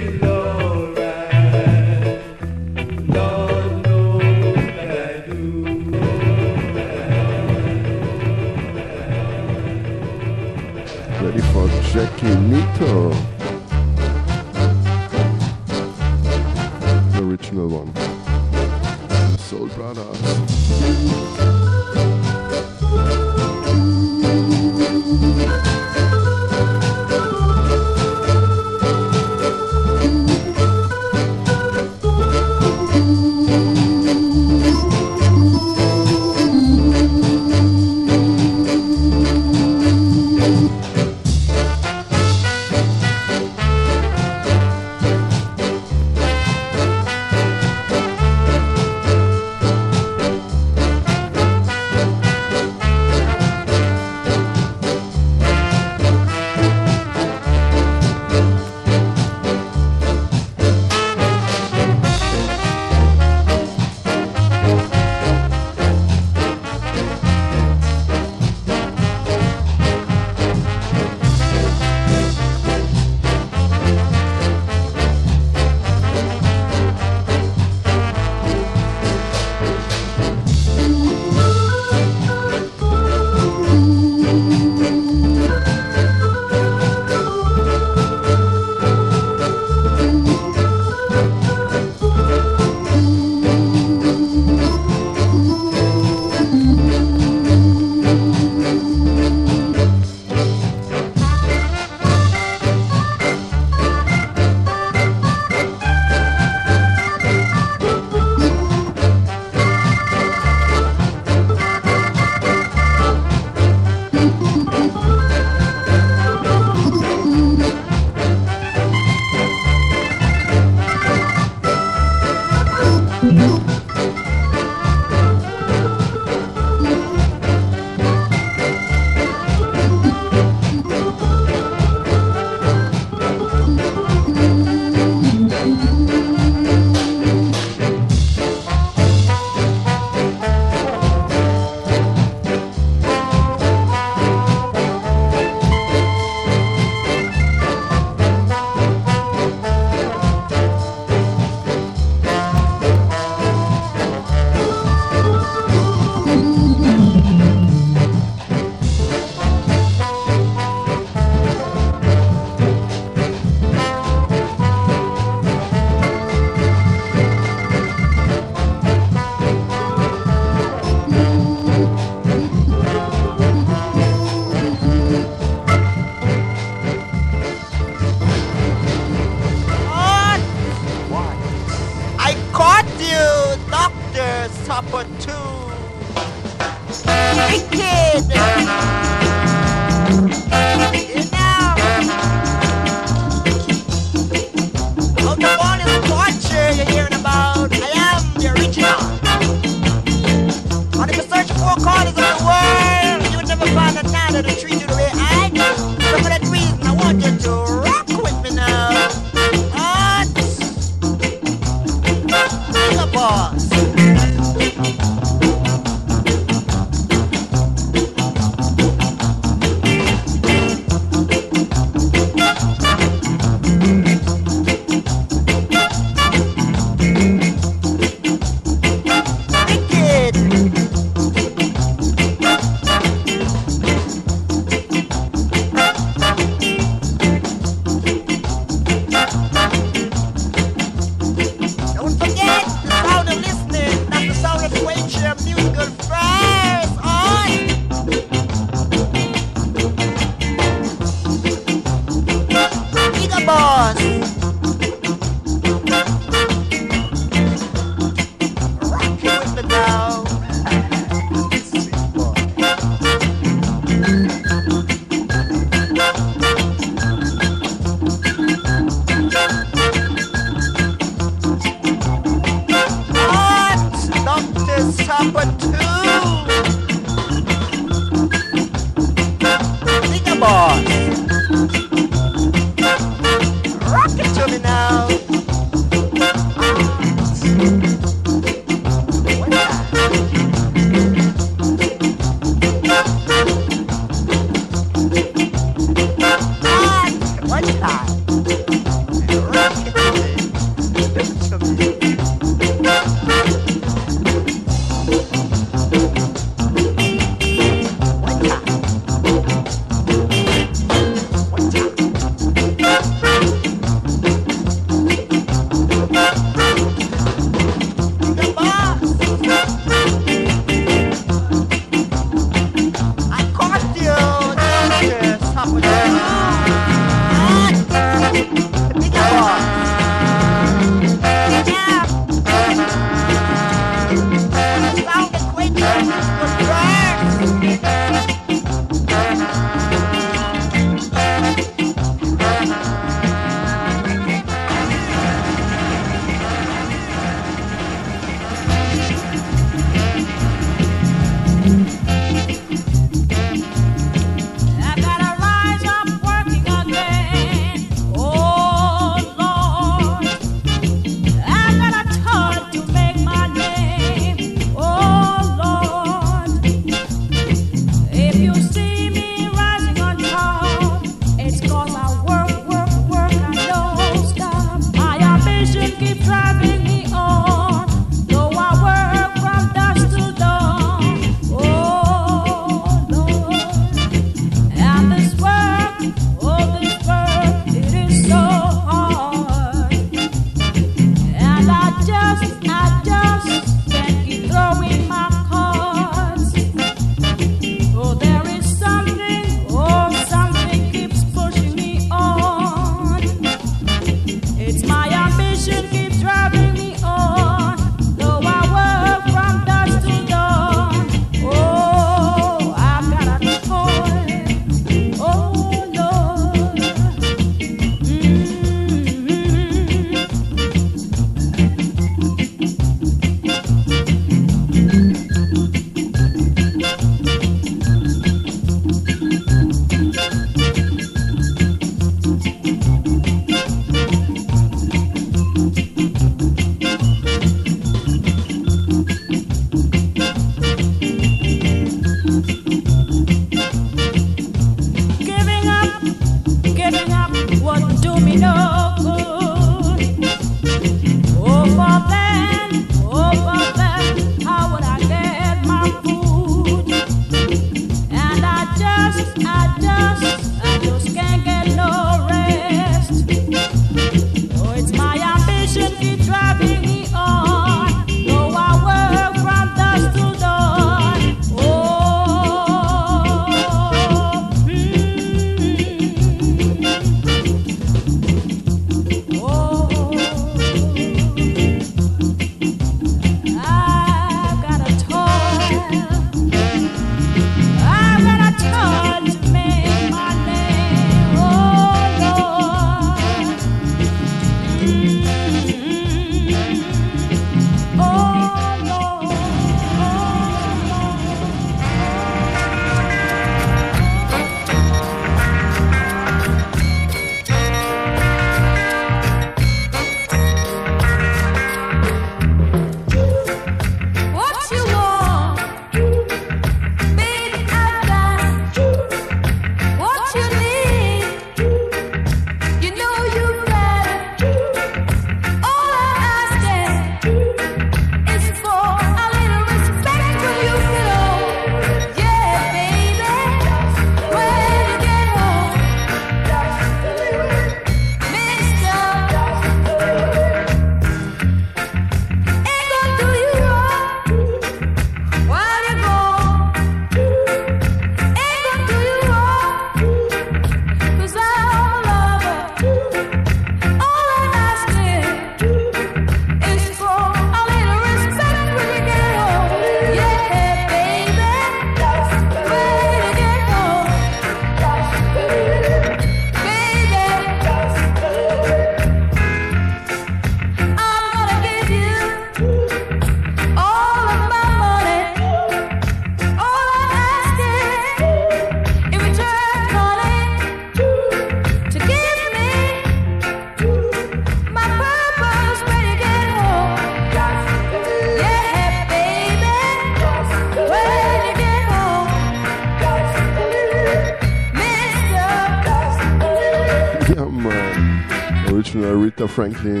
Franklin.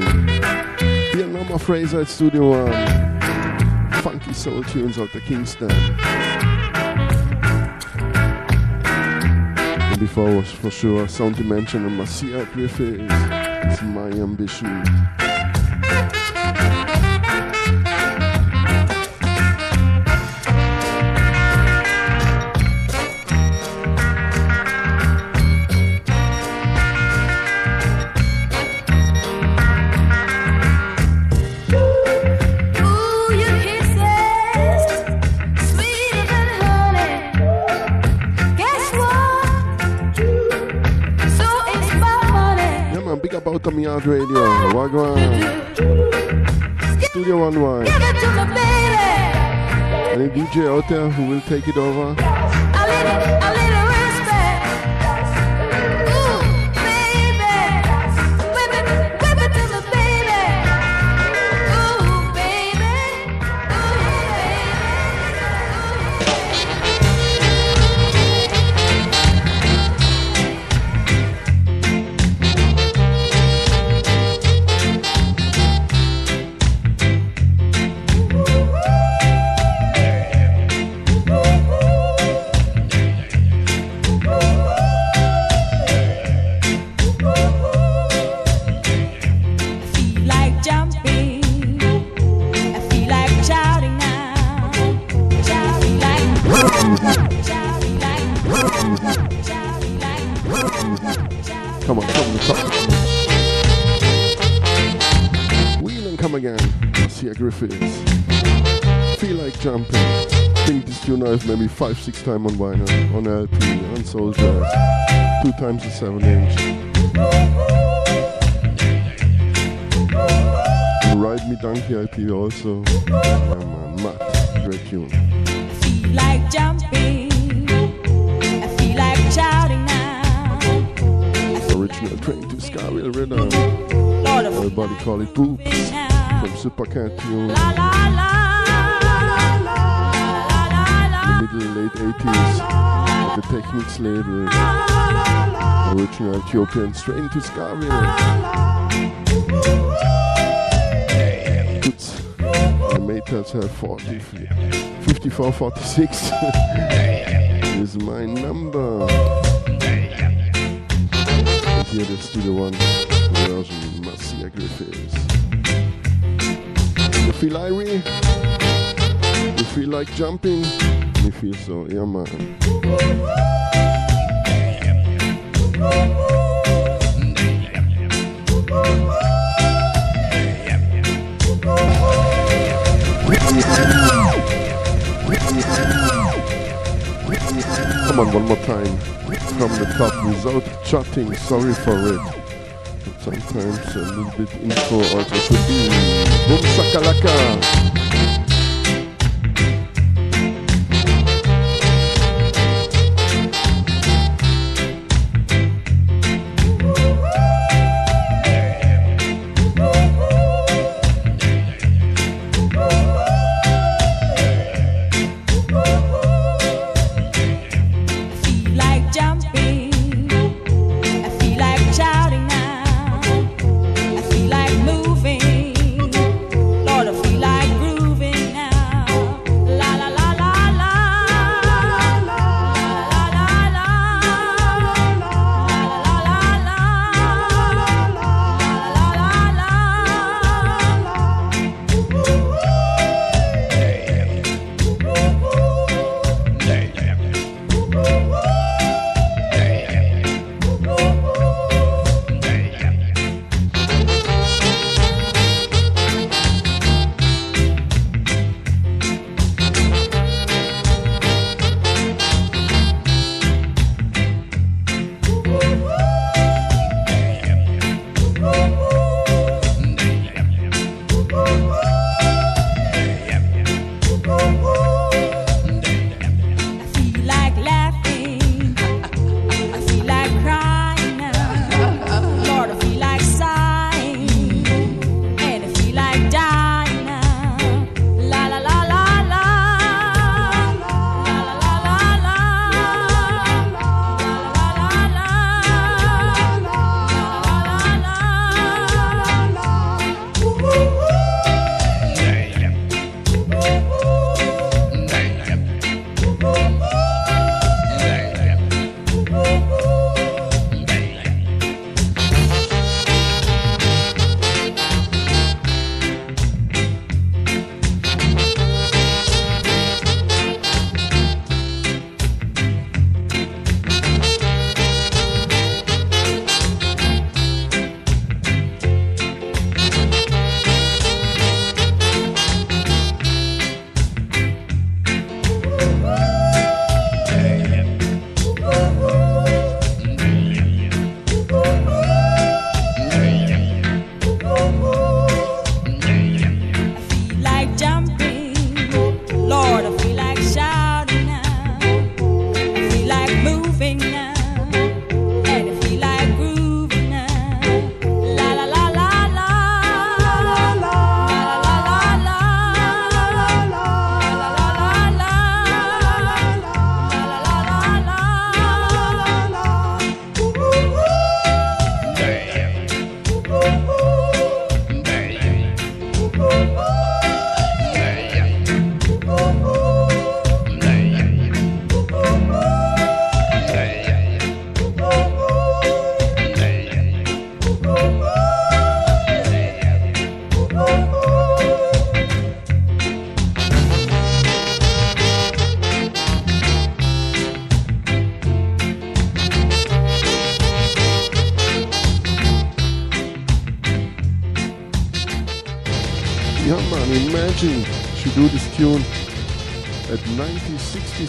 Norma Fraser at Studio One. Funky soul tunes out of Kingston. And before was for sure Sound Dimension and Marcia Griffiths. It's my ambition. Out Radio. Wagwan. Studio One Wine. Give it to me, baby. Any DJ out there who will take it over? Griffiths. Feel like jumping. Think this tune I have maybe five, six times on vinyl, on LP, on Soul Jazz. Two times a seven inch. And Ride Me Donkey LP also. Yeah, man, Matt. Great tune. feel like jumping. I feel like shouting now. Original Train to Skaville Rhythm. Everybody call it Boops. From Supercat Tune. the middle late 80s at the Techniques label. Original Ethiopian strain to Skaville. Good. I made that uh, 40, 54, 46 is my number. And here the Studio One version, Marcia Griffiths. You feel irie? You feel like jumping? Me feel so, yeah man. Come on, one more time. From the top without chatting, sorry for it. But sometimes a little bit info also should be. Boom shakalaka.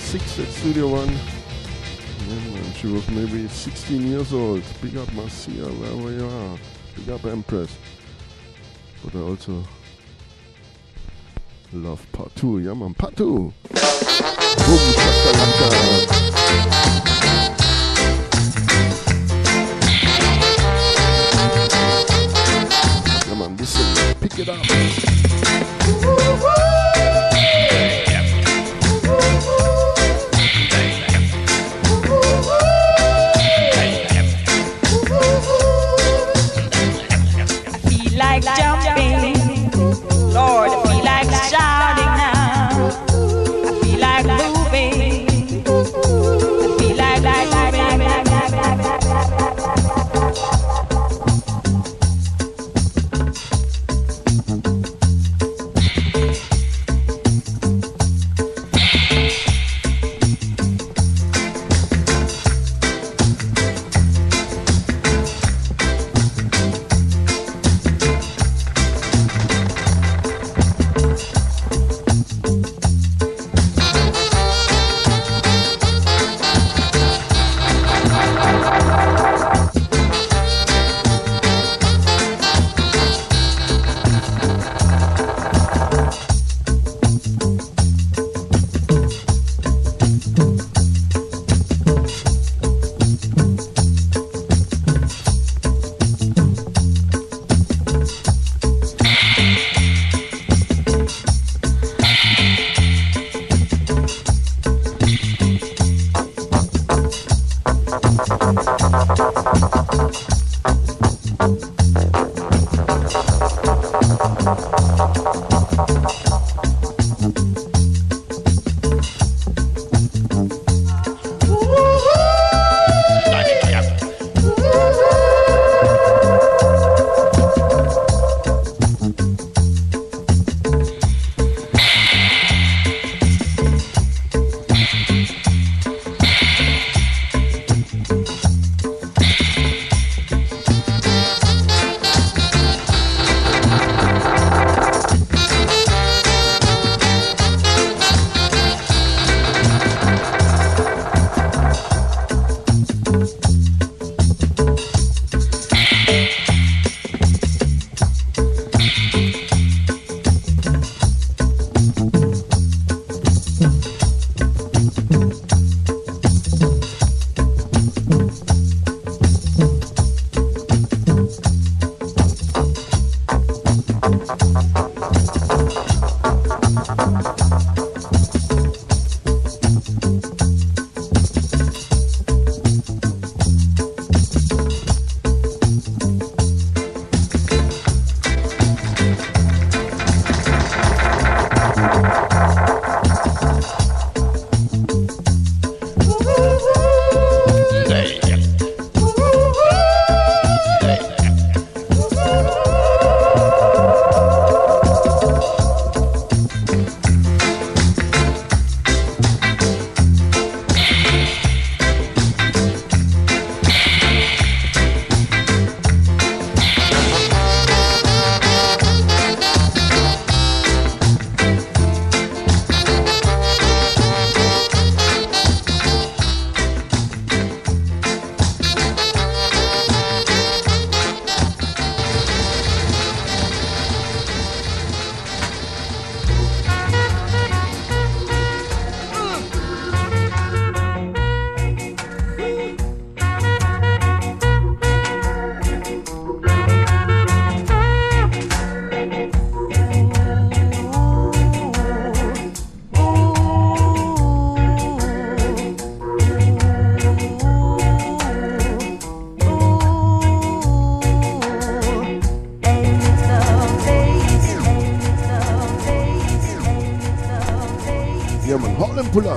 1966 at Studio One. Yeah, she was maybe 16 years old. Big up Marcia, wherever you are. Big up Empress. But I also love part two. Yeah, man, part two. Boom,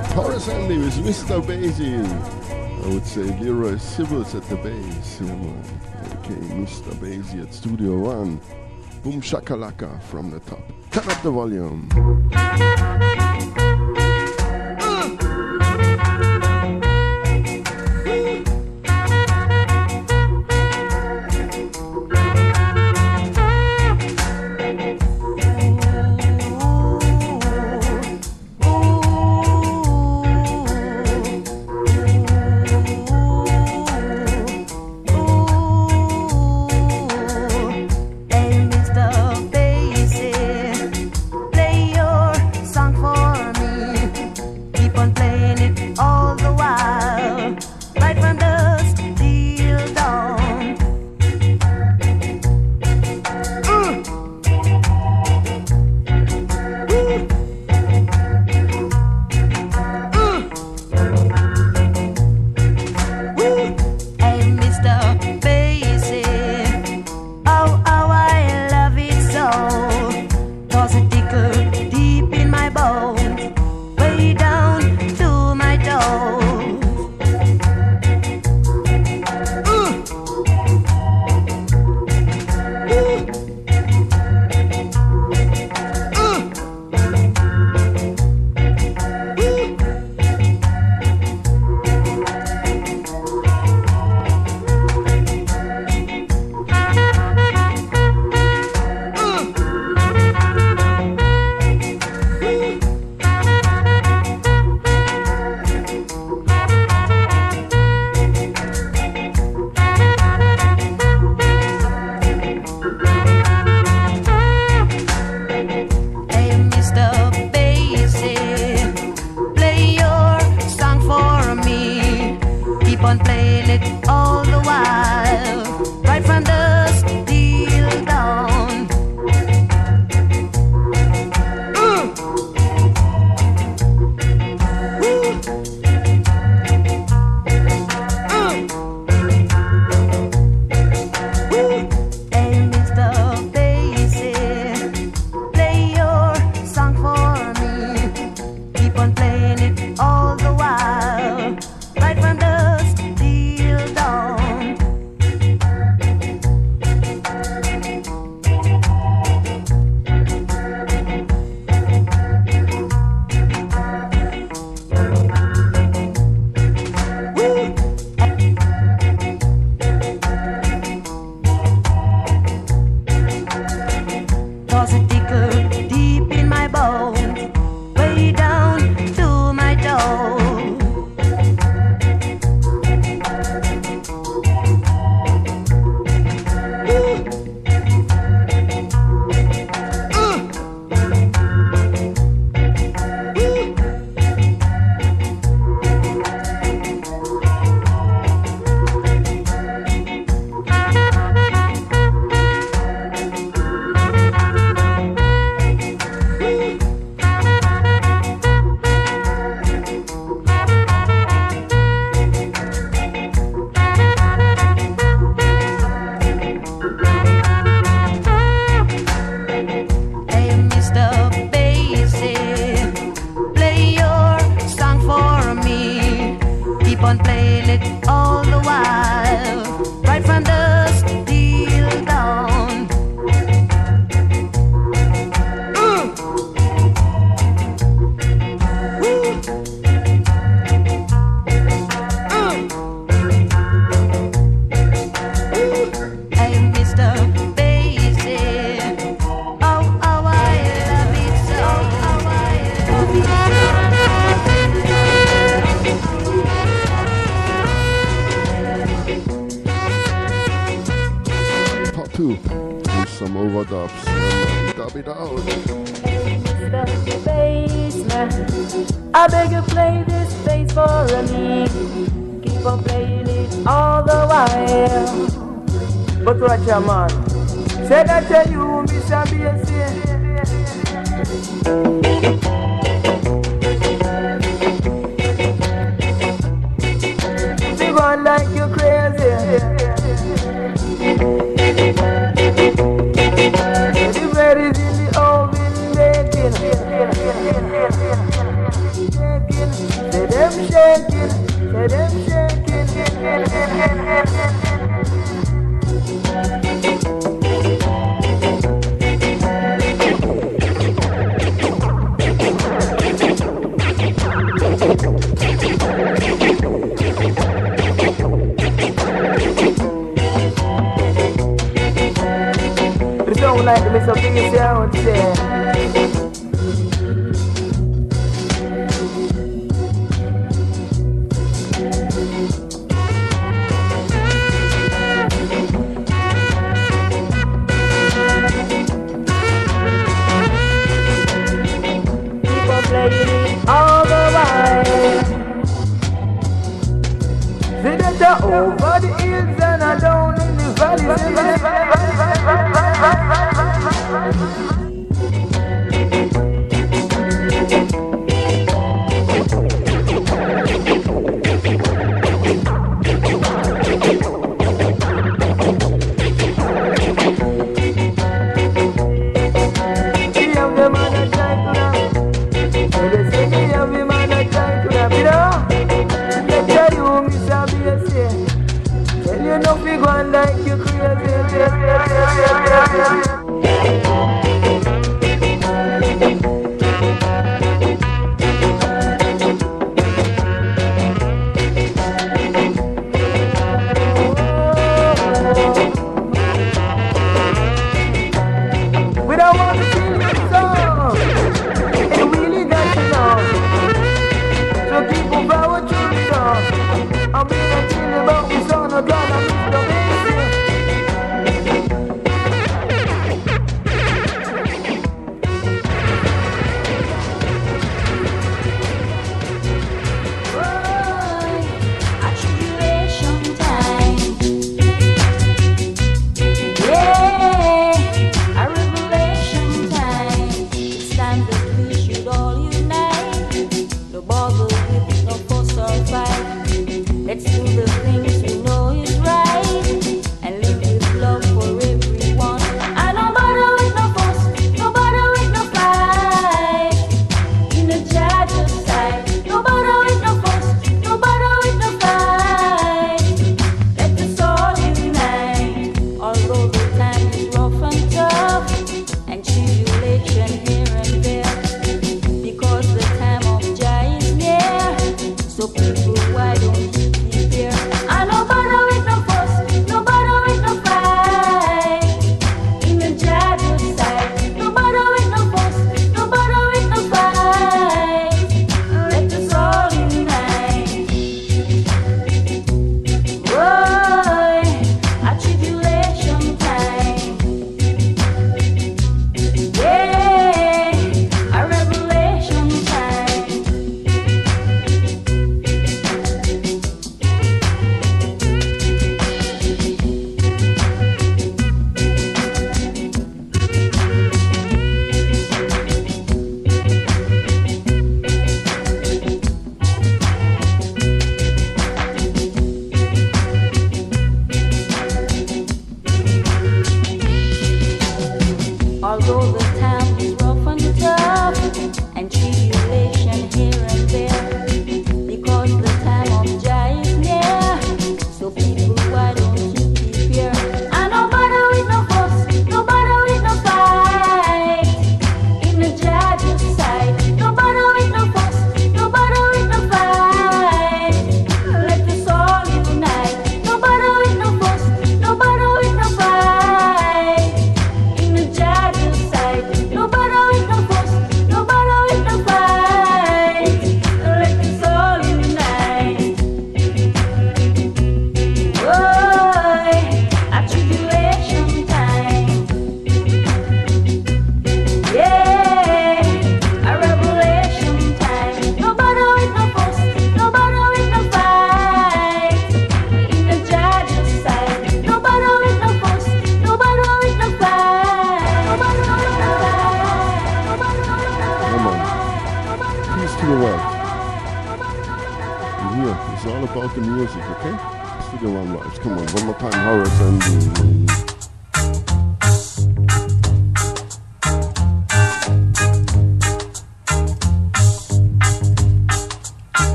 Andy with Mr. Basie. I would say Leroy Sibbles at the bass. Okay, Mr. Basie at Studio One. Boom shakalaka from the top. Turn up the volume.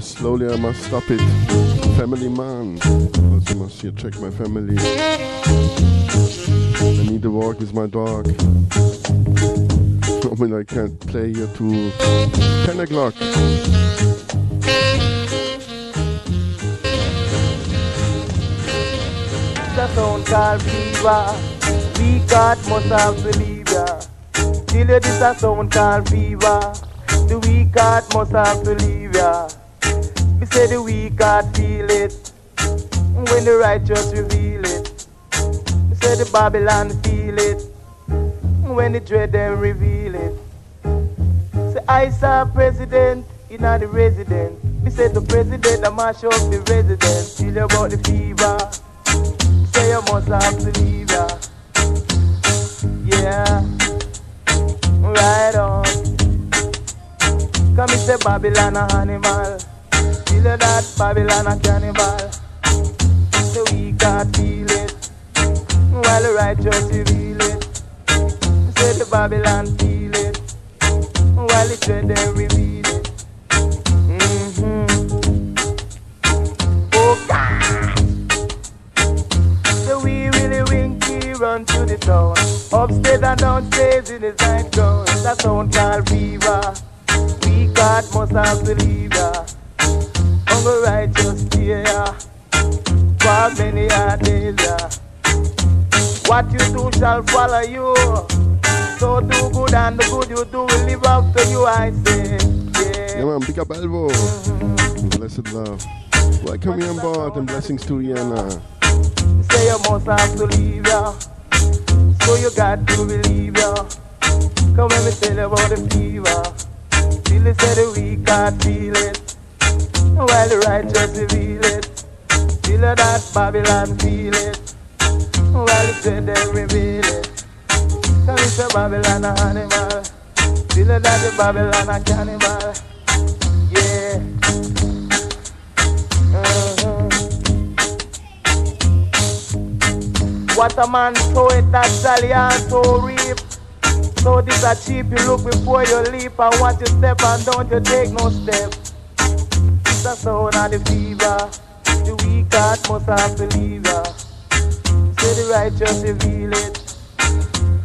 Slowly I must stop it. Family man. Also must here check my family. I need to walk with my dog. <laughs> I mean, I can't play here to 10 o'clock. sound fever. We got must have ya. Till this a sound called fever. The weak heart must have ya. We say the weak heart feel it when the righteous reveal it. Say the Babylon feel it when the dread them reveal it. Say I saw president in the resident. We say the president a mash up the resident. You about the fever say you must have to leave ya. Yeah, right on. Come and say Babylon animal. Feel that Babylon a cannibal. So we can't feel it. While the righteous reveal it. Say the Babylon feel it. While the dread they reveal it. Mm-hmm. Oh God. So we really winky run to the town. Upstairs and downstairs in the night gown. That sound called fever. We got must have to leave ya. Hunger righteous fear. For many days. What you do shall follow you. So do good and the good you do will live after you, I say. Yeah, man, big up Elvo. Mm-hmm. Blessed love. Welcome on board and blessings to Rihanna. say you must have to leave ya. So you got to believe ya. Come let me tell you about the fever. Till they say the weak can't feel it. While the righteous reveal it. Till that Babylon feel it. While the dead they reveal it. Come and say Babylon a animal. feel that the Babylon a cannibal. Yeah. Uh-huh. What a man sow it, that shall he also reap. So this a cheap, you look before you leap, and watch you step, and don't you take no step. A sound of the fever, the weak heart must have ya. Say the righteous reveal it,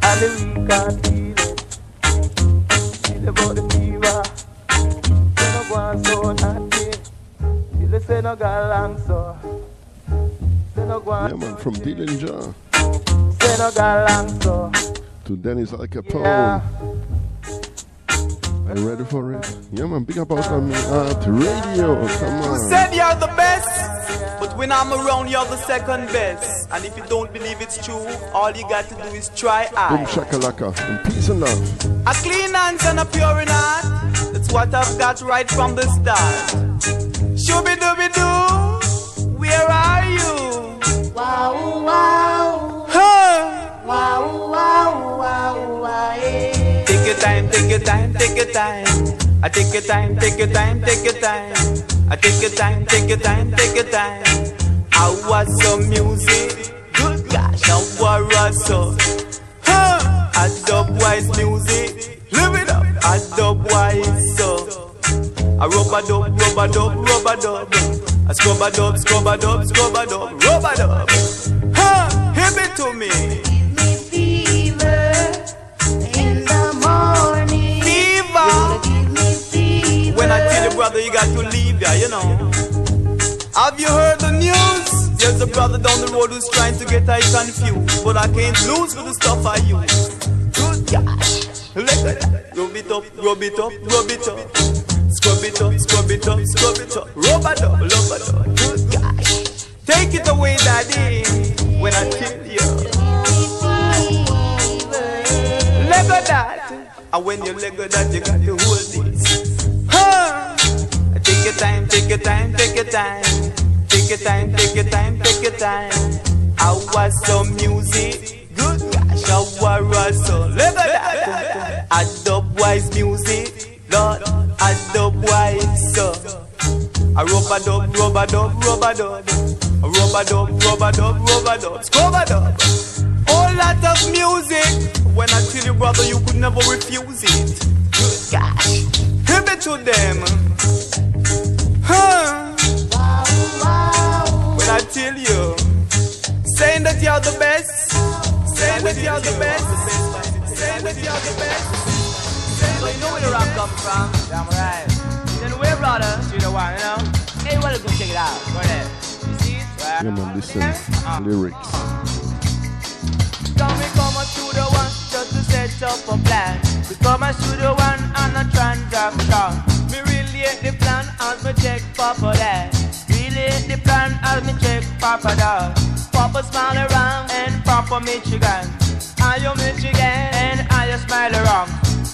and the weak heart feel it. Feel about the fever, say no go on so naughty, feel say no long so. Say no Yeah, man, from Dillinger Say no long so. to Dennis Al Capone. Yeah. Are you ready for it? Yeah, man, big up Outta Mi Yard radio. Come You on. said you're the best, but when I'm around, you're the second best. And if you don't believe it's true, all you got to do is try Boom I. shakalaka. In peace and love. A clean hands and a pure in heart. That's what I've got right from the start. Shooby dooby doo, where are you? Wow, wow, Take your time, take your time, take your time. I take your time, take your time, take your time. I take your time, take your time, take your time. I was some music, good gosh, I was so. Huh? I dub wise music, live it up. I dub wise so. I rubber dub, rubber dub, rubber dub. I scrub a dub, scrub a dub, scrub a dub, rubber dub. Huh? Hit it to me. When I tell you, brother, you got to leave ya, you know. Have you heard the news? There's a brother down the road who's trying to get I confused. But I can't lose for the stuff I use. Good gosh. Rub it up, rub it up, rub it up. Scrub it up, scrub it up, scrub it up. Rub it up, rub it up. Good gosh. Take it away, daddy. When I tell you. Lego that. And when you Lego that, you got to hold this. Take your time, take your time, take your time. Take your time, take your time, take your time. I was some music. Good gosh, I was so. Lego that. I dub wise music. Lord, I dub wise so. I rubber dub, rubber dub, rubber dub. Rubber dub, rubber dub, rubber dub. Scrubber dub. All lot of music. When I tell you, brother, you could never refuse it. Good gosh. Give it to them. Huh. When I tell you, saying that you're the best, saying that you're the best, saying that you're the best. So you know where the rap comes from? Damn right. Then where, brother? She the one, you know? Hey, well, go check it out. Go ahead. You see it? Right. Yeah, listen. Ah. Lyrics. Come me come to the one just to set up a plan. We come to the one on a transaction. Me really hate the plan as me check Papa there. Really hate the plan as me check Papa there. Papa smile around and Papa Michigan. Are you Michigan and are you smile around?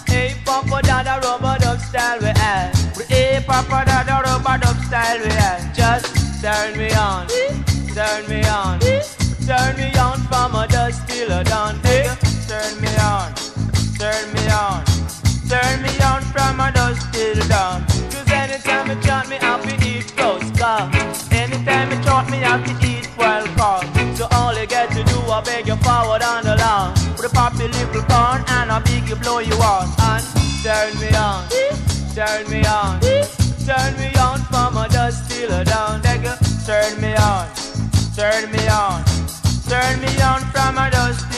Hey Papa Dada rubber dub style we have. Hey Papa Dada rubber dub style we have. Just turn me on. Turn me on from a dusk till a dawn. Hey, turn me on, turn me on, turn me on from a dusk till dawn. Cause anytime you chant me have to eat roast car. Anytime you chant me have to eat wild corn. So all you get to do, I beg you forward on the lawn. With a poppy little corn and beg you blow you on.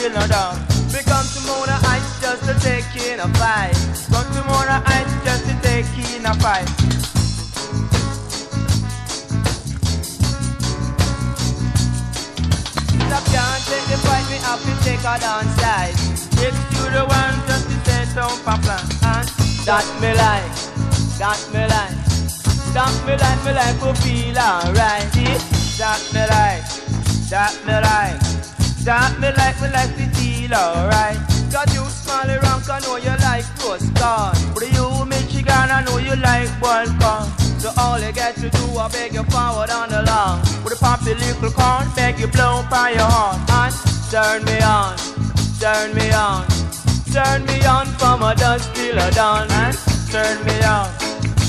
A dust till no dawn. We come to Mona Heights just to take in a fight. Come to Mona Heights just to take in a fight. Stop can't take the fight, we have to take her downside. It's to the one just to say don't papa. And that me like, that me like. That me like, me like will feel alright. That me like. That me like, that me like, me like to feel alright. Cause you small around, I know you like roast corn. But you Michigan, I know you like boiled corn. So all you get to do, I beg you forward on the lawn. With a poppy little corn, beg you blow by your horn. And turn me on, turn me on, turn me on from a dusk till a dawn. And turn me on,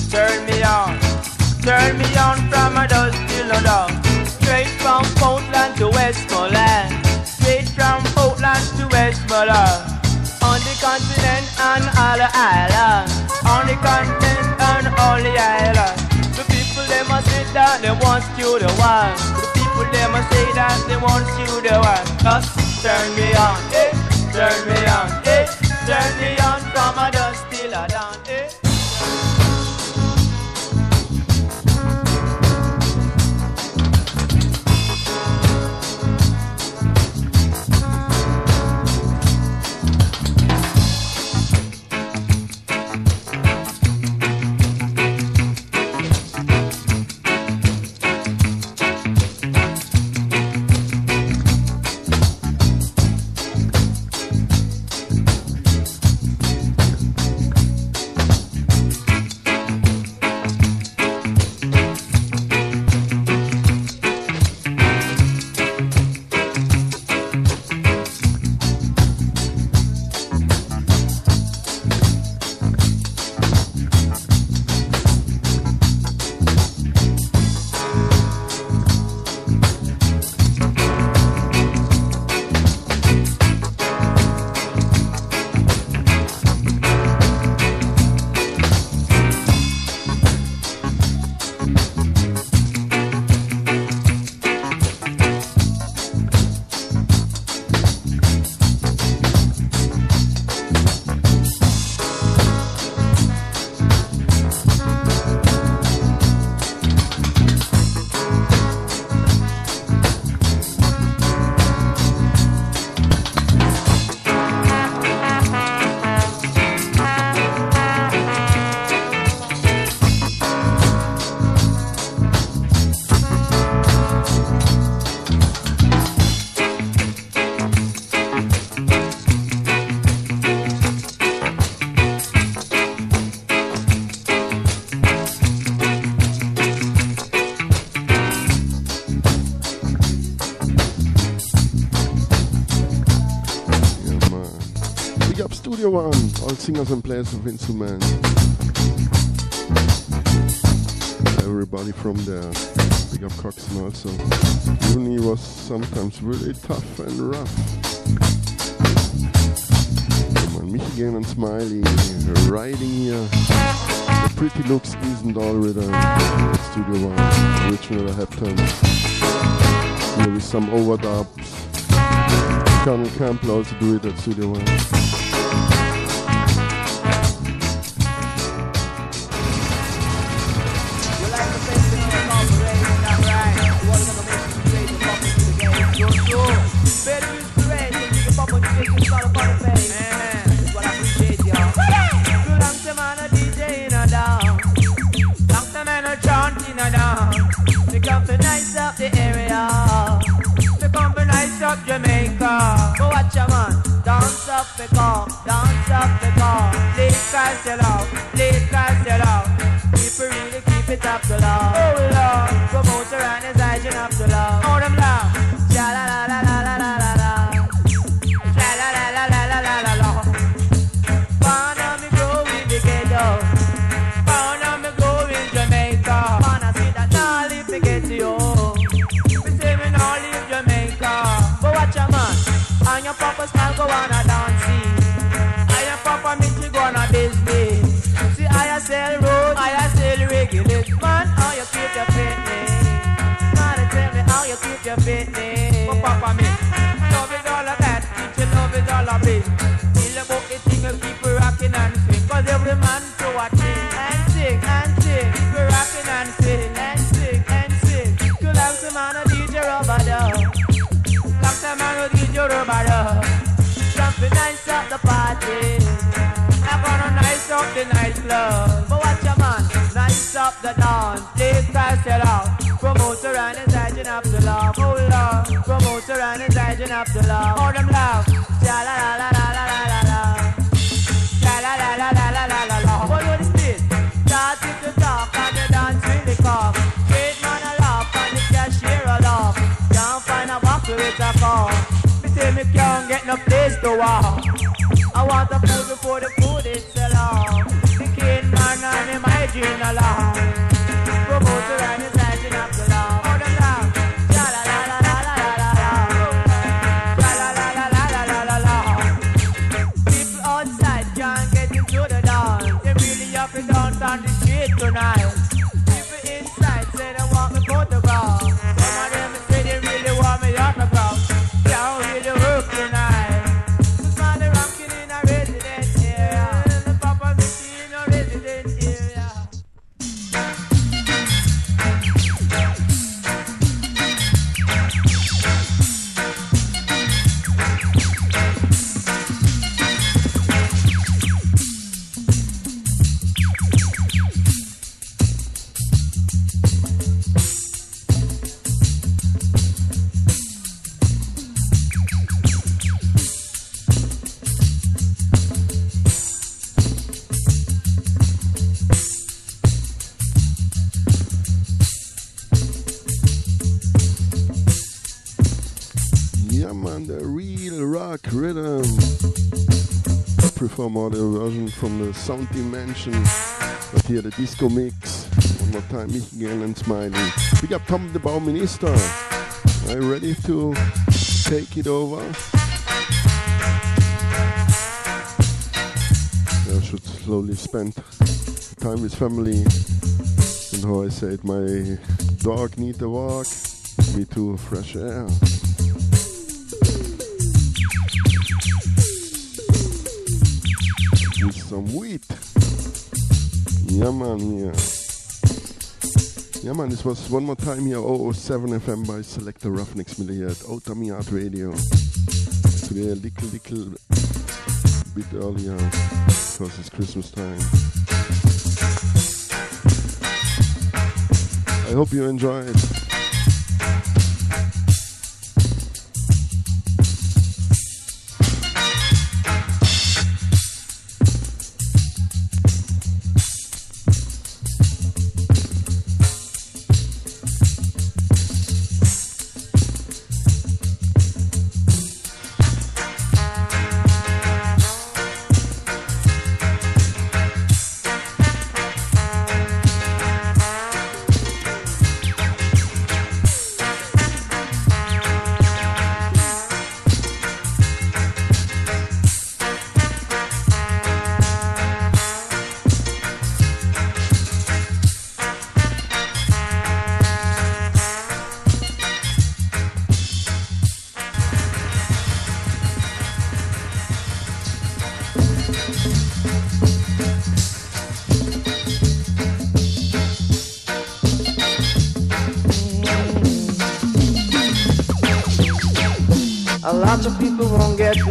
turn me on, turn me on from a dusk till a dawn. Straight from Portland to Westmoreland. Straight from Portland to Westmoreland. On the continent and all the islands. On the continent and all the islands. The people they must say that they want you the one. The people they must say that they want you the one. Just turn me on, eh? Turn me on, eh? Turn me on from a dusk till a dawn, Radio 1, um, all singers and players of instruments. Everybody from there. Big up Coxsone also. Uni was sometimes really tough and rough. Come on, Michigan and Smiley riding here. The pretty looks isn't all with us. Studio 1, original Hepton. Here is some overdubs. Cornell Campbell also do it at Studio 1. no place to walk. I want the food before the food is so. The king man and him hygiene along. some version from the Sound Dimension. But here the disco mix. One more time, Michael and smiling. We got Tom the Bau Minister. Are you ready to take it over? I should slowly spend time with family. And how I said, my dog need a walk. Me too, fresh air. with some wheat. Yeah, man, yeah. Yeah, man, this was one more time here, 007 FM by Selector Ruffneck Smille here at Outta Mi Yard Radio. Today, a little, little bit earlier because it's Christmas time. I hope you enjoy it.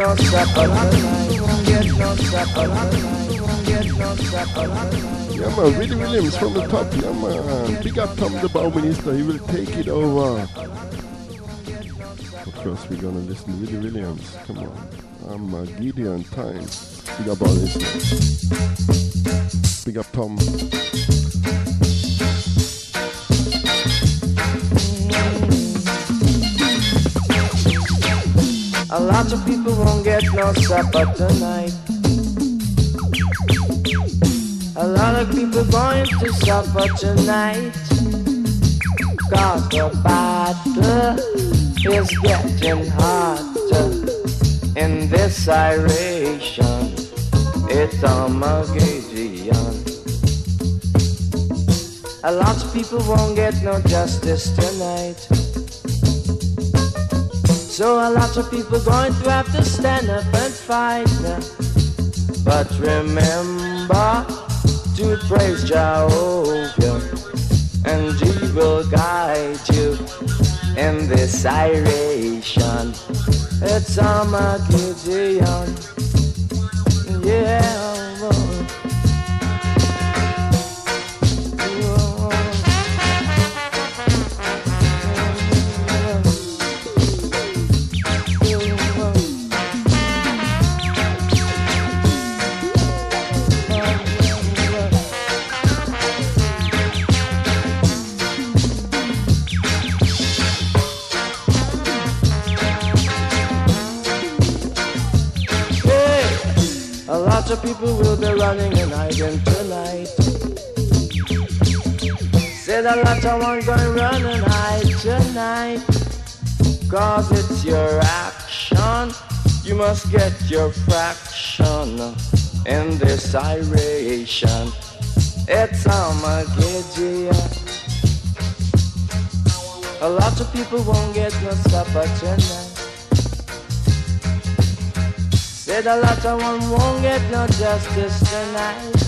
Tonight. Yeah, man, Willie Williams from the top. Yeah, man. Big up Tom the Bow Minister. He will take it over. Of course we're gonna listen to Willie Williams. Come on. I'm uh, Gideon Time. Big up all. Big up Tom. A lot of people won't get no supper tonight. A lot of people going to supper tonight. Cause the battle is getting hotter in this iration. It's Armageddon. A lot of people won't get no justice tonight. So a lot of people going to have to stand up and fight. But remember to praise Jehovah, and He will guide you in this iration. It's Armageddon. Yeah. Said a lot of one going run and hide tonight. Cause it's your action. You must get your fraction in this iration. It's Armageddon. A lot of people won't get no supper tonight. Said a lot of one won't get no justice tonight.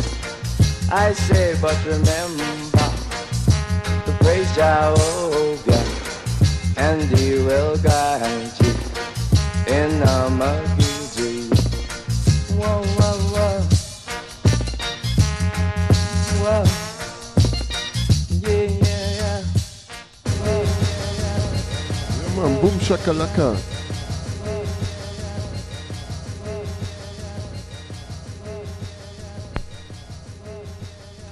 I say, but remember praise Jehovah, and He will guide you in Armageddon. Whoa, whoa, whoa, whoa. Yeah, yeah, yeah. Yeah, man. Boom shakalaka.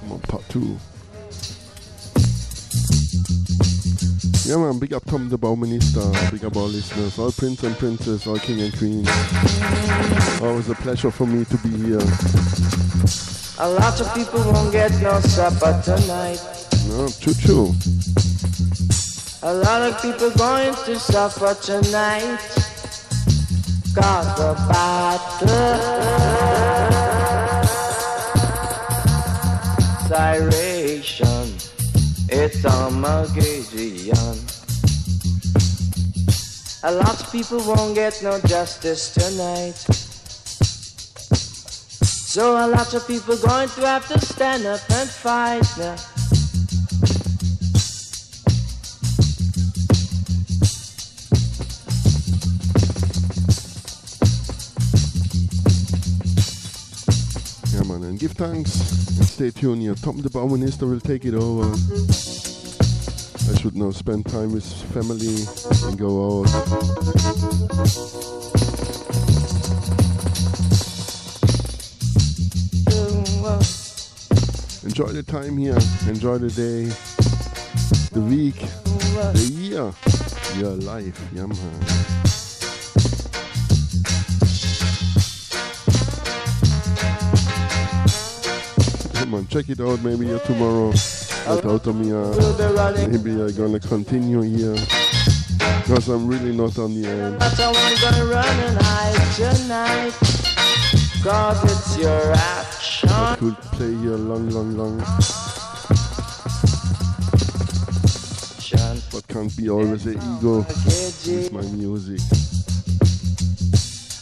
Come on, part two. Yeah, man. Big up Tom the Bauminister. Big up all listeners, all prince and princess, all king and queens. Always a pleasure for me to be here. A lot of people won't get no supper tonight. No, choo choo. A lot of people going to suffer tonight. Cause the battle Siration It's Armageddon A lot of people won't get no justice tonight So a lot of people going to have to stand up and fight now Yeah, man, and give thanks and stay tuned here. Tom the Bauminister will take it over. I should now spend time with family and go out. Enjoy the time here, enjoy the day, the week, the year, your life. Yeah, man. Come on, check it out. Maybe uh, tomorrow at Automia. Maybe I'm gonna continue here because I'm really not on the end. But I want gonna run and hide tonight. Cause it's your action. I could play here long, long, long. But can't be always an ego with my music.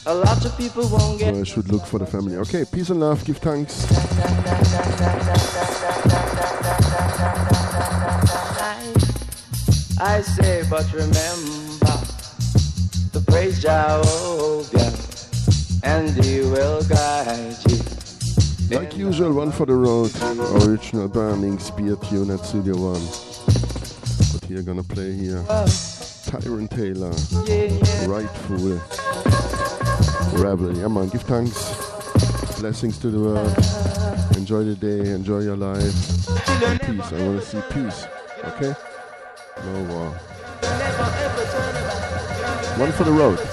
A lot of people won't get So I should look for the family. Okay, peace and love. Give thanks. I say, but remember to praise Jehovah, and He will guide you. Like usual, one for the road. Original Burning Spear tune at Studio One. But here gonna play here. Tyrone Taylor. Rightful. Rebel. Yeah man, give thanks. Blessings to the world. Enjoy the day, enjoy your life. Peace. I wanna see peace. Okay? No war. One for the road.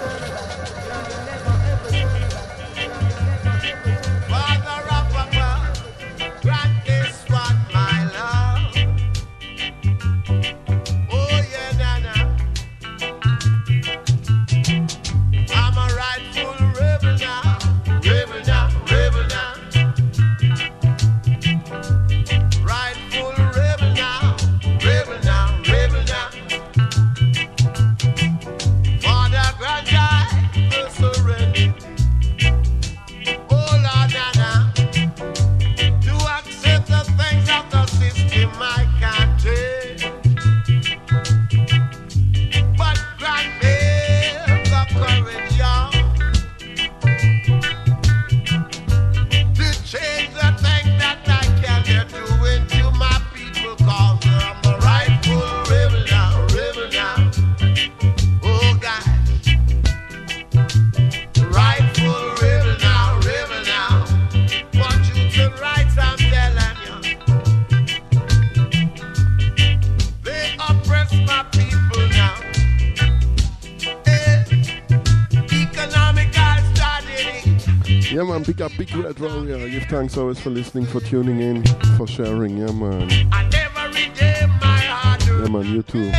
Big up Big Red Warrior. Give thanks always for listening, for tuning in, for sharing. Yeah man. I never redeem my heart. Yeah man, you too.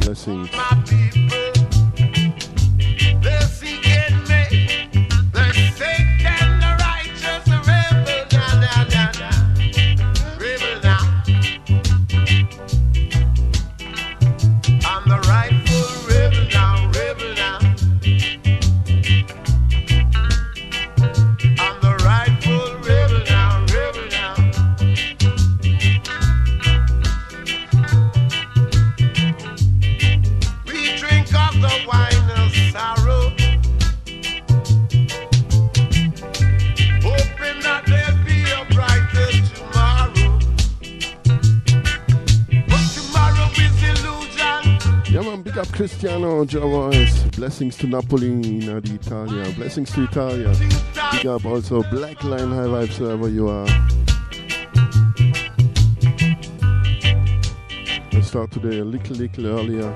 Blessings. Blessings to Napoli, Nina di Italia. Blessings to Italia. Big up also Black Line High Vibes wherever you are. I start today a little, little earlier.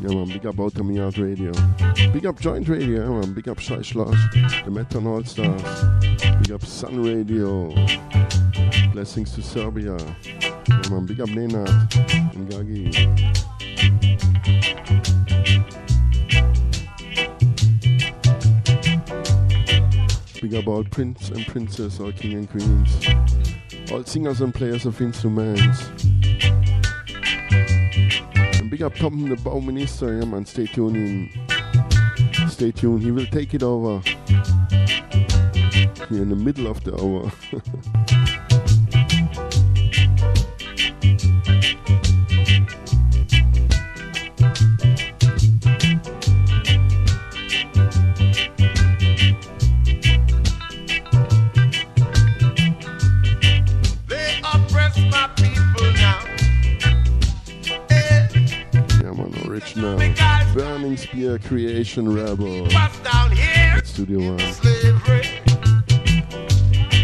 Yeah man, big up Outta Mi Yard Radio. Big up Joint Radio, yeah man. Big up Shai Schloss, the Meton All Stars. Big up Sun Radio. Blessings to Serbia. Yeah man, big up Nenad and Gagi. Big all prince and princess, all king and queens. All singers and players of instruments. And big up Tom the Bauminister, yeah man, stay tuned in. Stay tuned, he will take it over. Here in the middle of the hour. <laughs> Creation Rebel. here? Studio One. Slavery.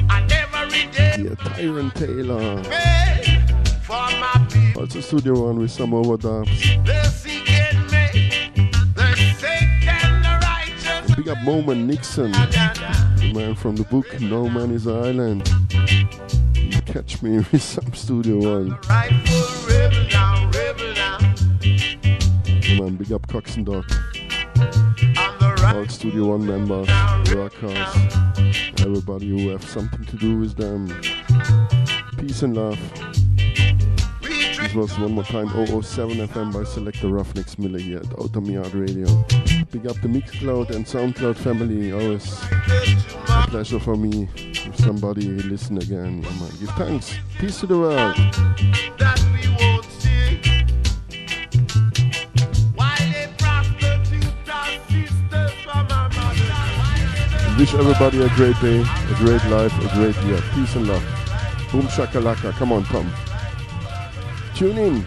I never redeem Yeah, Tyrone Taylor. pay for my people. Also Studio One with some overdubs. They're seeking me. The sick and the righteous. Big up Moment Nixon. The man from the book No Man is an Island. You catch me <laughs> with some Studio One. Rightful rebel now, rebel now. Yeah, man, big up Coxsone Dodd. All Studio One members, workers, everybody who have something to do with them. Peace and love. This was one more time 007 FM by Selector Ruffneck Smille here at Outta Mi Yard Radio. Big up the Mixcloud and Soundcloud family. Always a pleasure for me if somebody listen again. Oh yeah, man. Give thanks. Peace to the world. Wish everybody a great day, a great life, a great year. Peace and love. Boom shakalaka. Come on, come. Tune in.